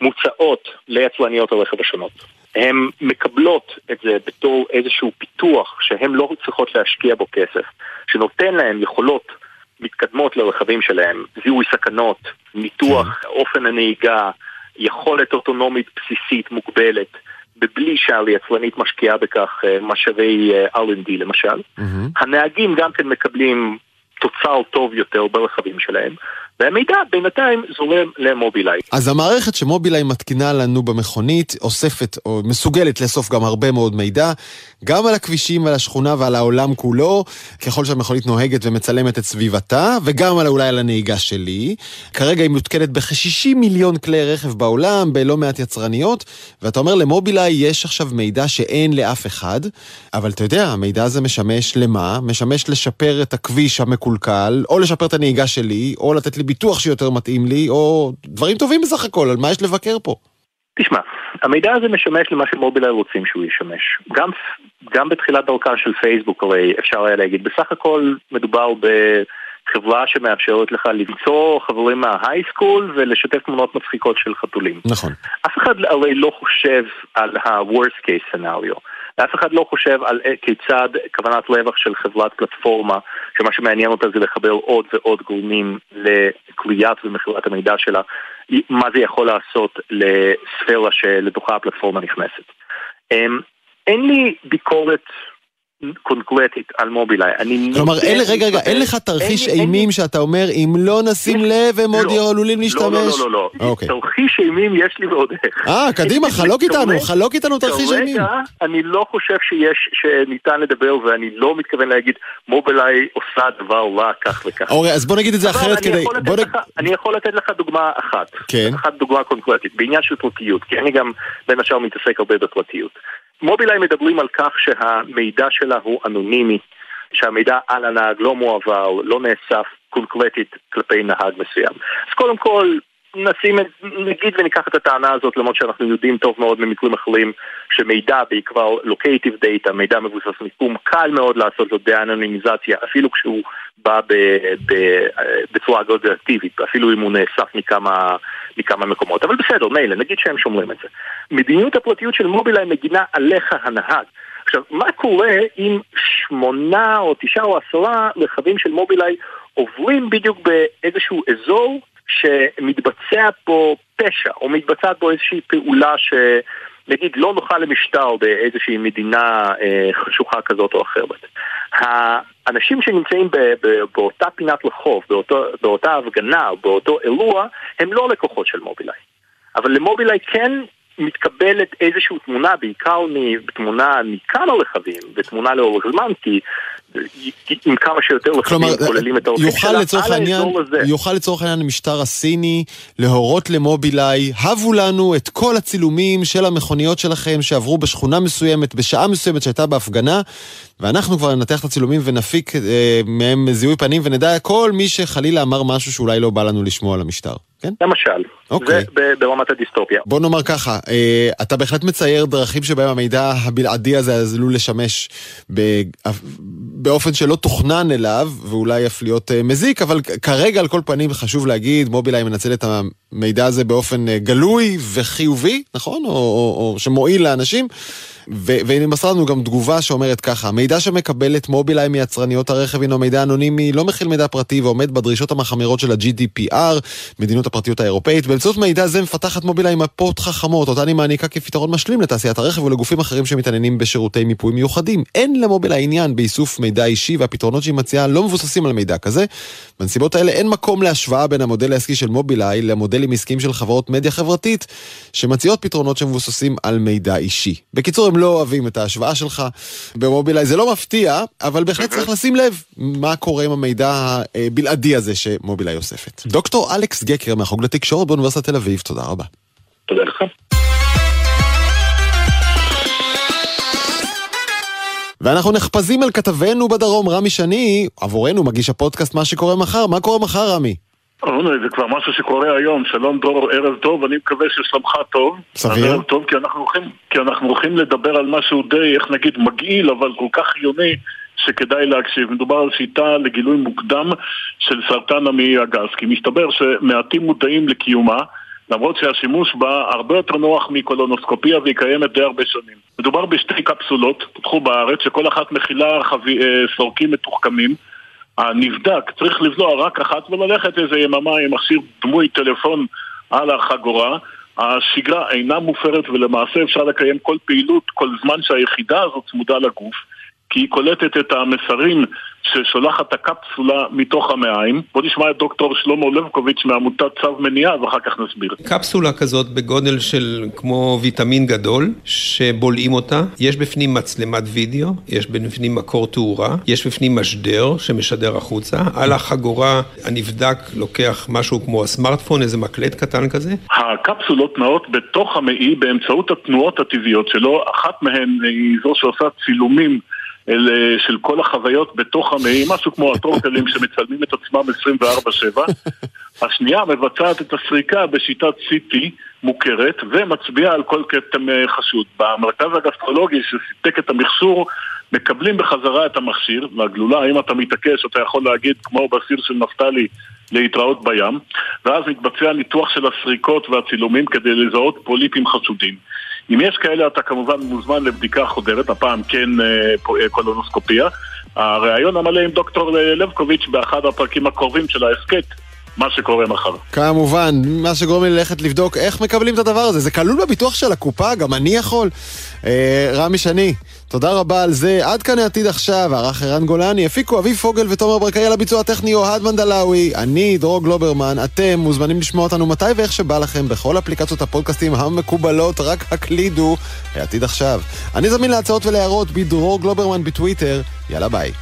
מוצעות ליצרניות הרכב השונות. הן מקבלות את זה בתור איזשהו פיתוח שהן לא צריכות להשקיע בו כסף, שנותן להן יכולות מתקדמות לרכבים שלהם, זיהוי סכנות, ניתוח אופן הנהיגה, יכולת אוטונומית בסיסית מוגבלת, בבלי שהיצרנית משקיעה בכך אה, משאבי אה, R&D למשל. מהמם. הנהגים גם כן מקבלים תוצר טוב יותר ברכבים שלהם, והמידע בינתיים זורם למובילאיי. אז המערכת שמובילאיי מתקינה לנו במכונית אוספת, או מסוגלת לאסוף גם הרבה מאוד מידע, גם על הכבישים ועל השכונה ועל העולם כולו, ככל שהמכונית נוהגת ומצלמת את סביבתה, וגם על אולי על הנהיגה שלי. כרגע היא מותקנת בכ-60 מיליון כלי רכב בעולם, בלא מעט יצרניות, ואתה אומר למובילאיי יש עכשיו מידע שאין לאף אחד, אבל אתה יודע, המידע הזה משמש למה? משמש לשפר את הכביש המקולקל, או לשפר את הנהיגה שלי, או לתת לי ביטוח שיותר מתאים לי, או דברים טובים בסך הכל, על מה יש לבקר פה? תשמע, המידע הזה משמש למה שמובילאיי רוצים שהוא ישמש. גם, גם בתחילת דרכה של פייסבוק הרי אפשר היה להגיד, בסך הכל מדובר בחברה שמאפשרת לך למצוא חברים מההייסקול ולשתף תמונות מצחיקות של חתולים. נכון. אף אחד הרי לא חושב על ה-worst case scenario. אף אחד לא חושב על כיצד כוונת רווח של חברת פלטפורמה, שמה שמעניין אותה זה לחבר עוד ועוד גורמים לקליית ומכירת המידע שלה, מה זה יכול לעשות לספירה שלתוכה הפלטפורמה נכנסת. אמ, אין לי ביקורת קונקרטית על מובילאיי. כלומר, אין, רגע, רגע, אין לך תרחיש אימים שאתה אומר, אם לא נשים לב, הם עוד לא, עלולים להשתמש? לא, לא, לא, לא. לא. אוקיי. תרחיש אימים יש לי ועוד איך. אה, קדימה, חלוק איתנו, חלוק איתנו תרחיש אימים. כרגע, אני לא חושב שיש, שניתן לדבר, ואני לא מתכוון להגיד, מובילאיי עושה דבר רע כך וכך. אוקיי, אז בוא נגיד את זה אחרת כדי... אני יכול לתת לך דוגמה אחת. כן. אחת דוגמה קונקרטית, בעניין של פרטיות, כי אני גם בין השאר מתעסק הרבה בפרטיות. מובילאיי מדברים על כך שהמידע שלה הוא אנונימי, שהמידע על הנהג לא מועבר, לא נאסף קונקרטית כלפי נהג מסוים. אז קודם כל, נשים, נגיד וניקח את הטענה הזאת, למרות שאנחנו יודעים טוב מאוד ממקרים אחרים שמידע, בעיקר לוקייטיב דאטה, מידע מבוסס מיקום, קל מאוד לעשות לו דה-אנונימיזציה, אפילו כשהוא בא ב, ב, בצורה אגרגטיבית, אפילו אם הוא נאסף מכמה, מכמה מקומות. אבל בסדר, מילא, נגיד שהם שומרים את זה. מדיניות הפרטיות של מובילאיי מגינה עליך הנהג. עכשיו, מה קורה אם שמונה או תשעה או עשרה רכבים של מובילאיי עוברים בדיוק באיזשהו אזור שמתבצע פה פשע, או מתבצעת בו איזושהי פעולה שנגיד לא נוחה למשטר באיזושהי מדינה אה, חשוכה כזאת או אחרת. האנשים שנמצאים ב, ב, באותה פינת רחוב, באותו, באותה הפגנה, באותו אירוע, הם לא לקוחות של מובילאיי. אבל למובילאיי כן מתקבלת איזושהי תמונה, בעיקר מתמונה מכמה רכבים, ותמונה לאורך זמן, כי עם כמה שיותר רכבים כוללים את האופן שלה על האזור הזה. יוכל לצורך העניין המשטר הסיני להורות למובילאי, הבו לנו את כל הצילומים של המכוניות שלכם שעברו בשכונה מסוימת, בשעה מסוימת שהייתה בהפגנה, ואנחנו כבר ננתח את הצילומים ונפיק אה, מהם זיהוי פנים ונדע כל מי שחלילה אמר משהו שאולי לא בא לנו לשמוע על המשטר. כן? למשל, אוקיי. זה ברמת הדיסטופיה. בוא נאמר ככה, אה, אתה בהחלט מצייר דרכים שבהם המידע הבלעדי הזה עלול לשמש באופן שלא תוכנן אליו, ואולי אף להיות אה, מזיק, אבל כרגע על כל פנים חשוב להגיד, מובילאיי מנצל את המידע הזה באופן אה, גלוי וחיובי, נכון? או, או, או שמועיל לאנשים. והנה מסר לנו גם תגובה שאומרת ככה, המידע שמקבלת מובילאיי מיצרניות הרכב הינו מידע אנונימי, לא מכיל מידע פרטי ועומד בדרישות המחמירות של ה-GDPR, מדינות הפרטיות האירופאית. באמצעות מידע זה מפתחת מובילאיי מפות חכמות, אותן היא מעניקה כפתרון משלים לתעשיית הרכב ולגופים אחרים שמתעניינים בשירותי מיפוי מיוחדים. אין למובילאיי עניין באיסוף מידע אישי והפתרונות שהיא מציעה לא מבוססים על מידע כזה. בנסיבות האלה אין מקום להשוואה בין המודל העסקי של מובילאיי למודלים עסקיים של חברות מדיה חברתית שמציעות פתרונות שמבוססים על מידע אישי. בקיצור, הם לא אוהבים את ההשוואה שלך במובילאיי. זה לא מפתיע, אבל בהחלט צריך לשים לב מה קורה עם המידע הבלעדי הזה שמובילאיי אוספת. דוקטור אלכס גקר מהחוג לתקשורת באוניברסיטת תל אביב, תודה רבה. תודה לך. ואנחנו נחפזים על כתבנו בדרום, רמי שני, עבורנו מגיש הפודקאסט מה שקורה מחר. מה קורה מחר, רמי? זה כבר משהו שקורה היום, שלום דרור, ערב טוב, אני מקווה ששלומך טוב. סביר. ערב טוב, כי אנחנו הולכים, כי אנחנו הולכים לדבר על משהו די, איך נגיד, מגעיל, אבל כל כך חיוני, שכדאי להקשיב. מדובר על שיטה לגילוי מוקדם של סרטן המעי הגס, כי מסתבר שמעטים מודעים לקיומה. למרות שהשימוש בה הרבה יותר נוח מקולונוסקופיה והיא קיימת די הרבה שנים. מדובר בשתי קפסולות, פותחו בארץ, שכל אחת מכילה חבי, אה, סורקים מתוחכמים. הנבדק צריך לבלוע רק אחת וללכת איזה יממה עם מכשיר דמוי טלפון על החגורה. השגרה אינה מופרת ולמעשה אפשר לקיים כל פעילות כל זמן שהיחידה הזאת צמודה לגוף כי היא קולטת את המסרים ששולחת הקפסולה מתוך המעיים. בוא נשמע את דוקטור שלמה לבקוביץ' מעמותת צו מניעה ואחר כך נסביר. קפסולה כזאת בגודל של כמו ויטמין גדול, שבולעים אותה. יש בפנים מצלמת וידאו, יש בפנים מקור תאורה, יש בפנים משדר שמשדר החוצה. על החגורה הנבדק לוקח משהו כמו הסמארטפון, איזה מקלט קטן כזה. הקפסולות נעות בתוך המעי באמצעות התנועות הטבעיות שלו. אחת מהן היא זו שעושה צילומים. אל, של כל החוויות בתוך המעי, משהו כמו הטורטלים שמצלמים את עצמם 24/7. השנייה מבצעת את הסריקה בשיטת CT מוכרת ומצביעה על כל כתם אה, חשוד. במרכז הגסטרולוגי שסיפק את המכשור מקבלים בחזרה את המכשיר, והגלולה, אם אתה מתעקש, אתה יכול להגיד, כמו בסיר של נפתלי, להתראות בים, ואז מתבצע ניתוח של הסריקות והצילומים כדי לזהות פוליפים חשודים. אם יש כאלה אתה כמובן מוזמן לבדיקה חודרת, הפעם כן אה, אה, קולונוסקופיה. הריאיון המלא עם דוקטור לבקוביץ' באחד הפרקים הקרובים של ההסכת מה שקורה מחר. כמובן, מה שגורם לי ללכת לבדוק איך מקבלים את הדבר הזה. זה כלול בביטוח של הקופה, גם אני יכול. אה, רמי שני, תודה רבה על זה. עד כאן העתיד עכשיו, ערך ערן גולני, הפיקו אביב פוגל ותומר ברקאי על הביצוע הטכני אוהד מנדלאוי, אני דרור גלוברמן, אתם מוזמנים לשמוע אותנו מתי ואיך שבא לכם בכל אפליקציות הפודקאסטים המקובלות, רק הקלידו העתיד עכשיו. אני זמין להצעות ולהערות בדרור גלוברמן בטוויטר, יאללה ביי.